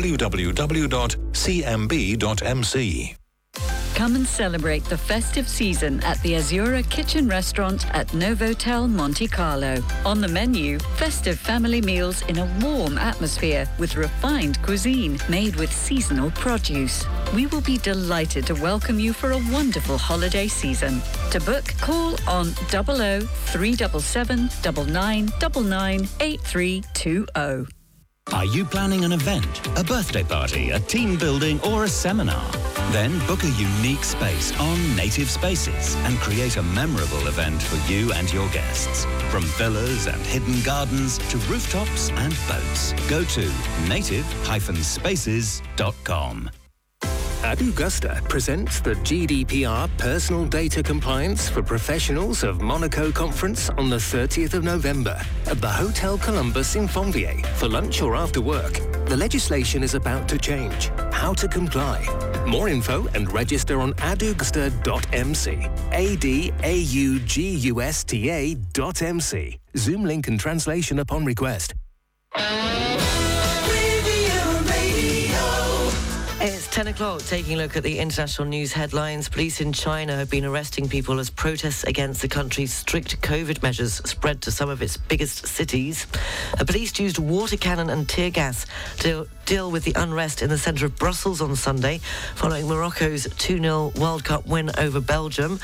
Speaker 22: Come and celebrate the festive season at the Azura Kitchen Restaurant at Novotel Monte Carlo. On the menu, festive family meals in a warm atmosphere with refined cuisine made with seasonal produce. We will be delighted to welcome you for a wonderful holiday season. To book, call on 00 377 9999 8320.
Speaker 23: Are you planning an event, a birthday party, a team building, or a seminar? Then book a unique space on Native Spaces and create a memorable event for you and your guests. From villas and hidden gardens to rooftops and boats. Go to native-spaces.com.
Speaker 10: Adugusta presents the GDPR Personal Data Compliance for Professionals of Monaco conference on the 30th of November at the Hotel Columbus in Fontvieille for lunch or after work. The legislation is about to change. How to comply. More info and register on adugusta.mc. Dot MC. Zoom link and translation upon request.
Speaker 1: 10 o'clock, taking a look at the international news headlines. Police in China have been arresting people as protests against the country's strict COVID measures spread to some of its biggest cities. Uh, police used water cannon and tear gas to deal with the unrest in the centre of Brussels on Sunday, following Morocco's 2 0 World Cup win over Belgium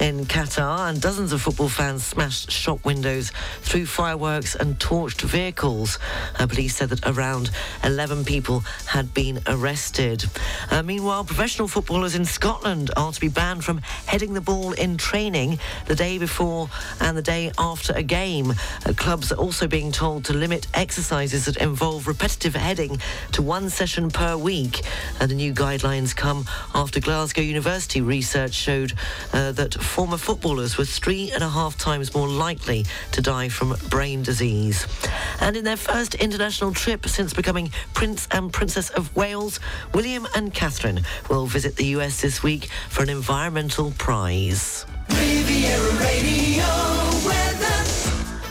Speaker 1: in Qatar. And dozens of football fans smashed shop windows, threw fireworks, and torched vehicles. Uh, police said that around 11 people had been arrested. Uh, meanwhile, professional footballers in Scotland are to be banned from heading the ball in training the day before and the day after a game. Uh, clubs are also being told to limit exercises that involve repetitive heading to one session per week. And the new guidelines come after Glasgow University research showed uh, that former footballers were three and a half times more likely to die from brain disease. And in their first international trip since becoming Prince and Princess of Wales, William and Catherine will visit the US this week for an environmental prize.
Speaker 24: Riviera Radio weather.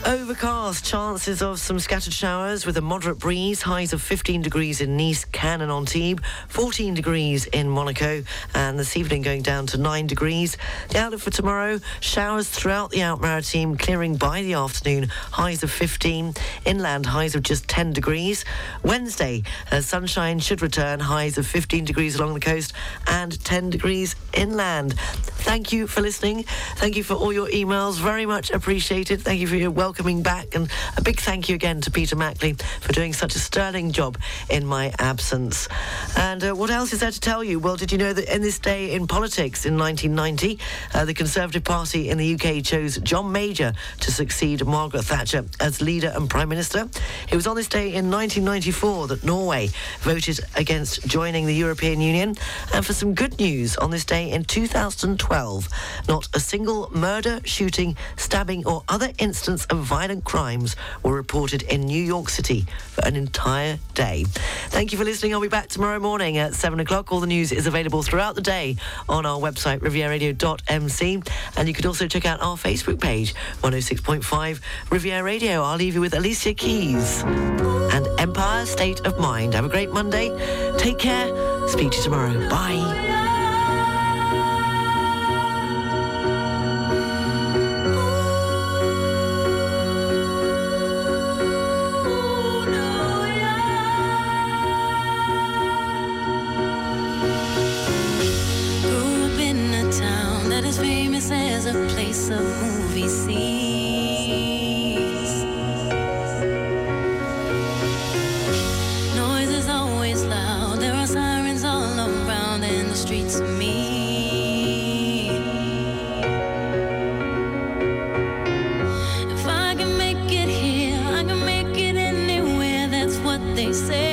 Speaker 1: Oh, Overcast, chances of some scattered showers with a moderate breeze, highs of 15 degrees in Nice, Cannes and Antibes, 14 degrees in Monaco, and this evening going down to 9 degrees. The outlook for tomorrow, showers throughout the Alpes-Maritimes, clearing by the afternoon, highs of 15, inland highs of just 10 degrees. Wednesday, uh, sunshine should return, highs of 15 degrees along the coast and 10 degrees inland. Thank you for listening. Thank you for all your emails. Very much appreciated. Thank you for your welcoming back. And a big thank you again to Peter Mackley for doing such a sterling job in my absence. And uh, what else is there to tell you? Well, did you know that in this day in politics in 1990, uh, the Conservative Party in the UK chose John Major to succeed Margaret Thatcher as leader and Prime Minister? It was on this day in 1994 that Norway voted against joining the European Union. And for some good news, on this day in 2012, not a single murder, shooting, stabbing, or other instance of violent crimes were reported in New York City for an entire day. Thank you for listening. I'll be back tomorrow morning at 7 o'clock. All the news is available throughout the day on our website, rivieraradio.mc. And you could also check out our Facebook page, 106.5 Riviera Radio. I'll leave you with Alicia Keys and Empire State of Mind. Have a great Monday. Take care. Speak to you tomorrow. Bye.
Speaker 24: Place of movie scenes. Always loud. There are sirens all around, and the streets are mean. If I can make it here, I can make it anywhere. That's what they say.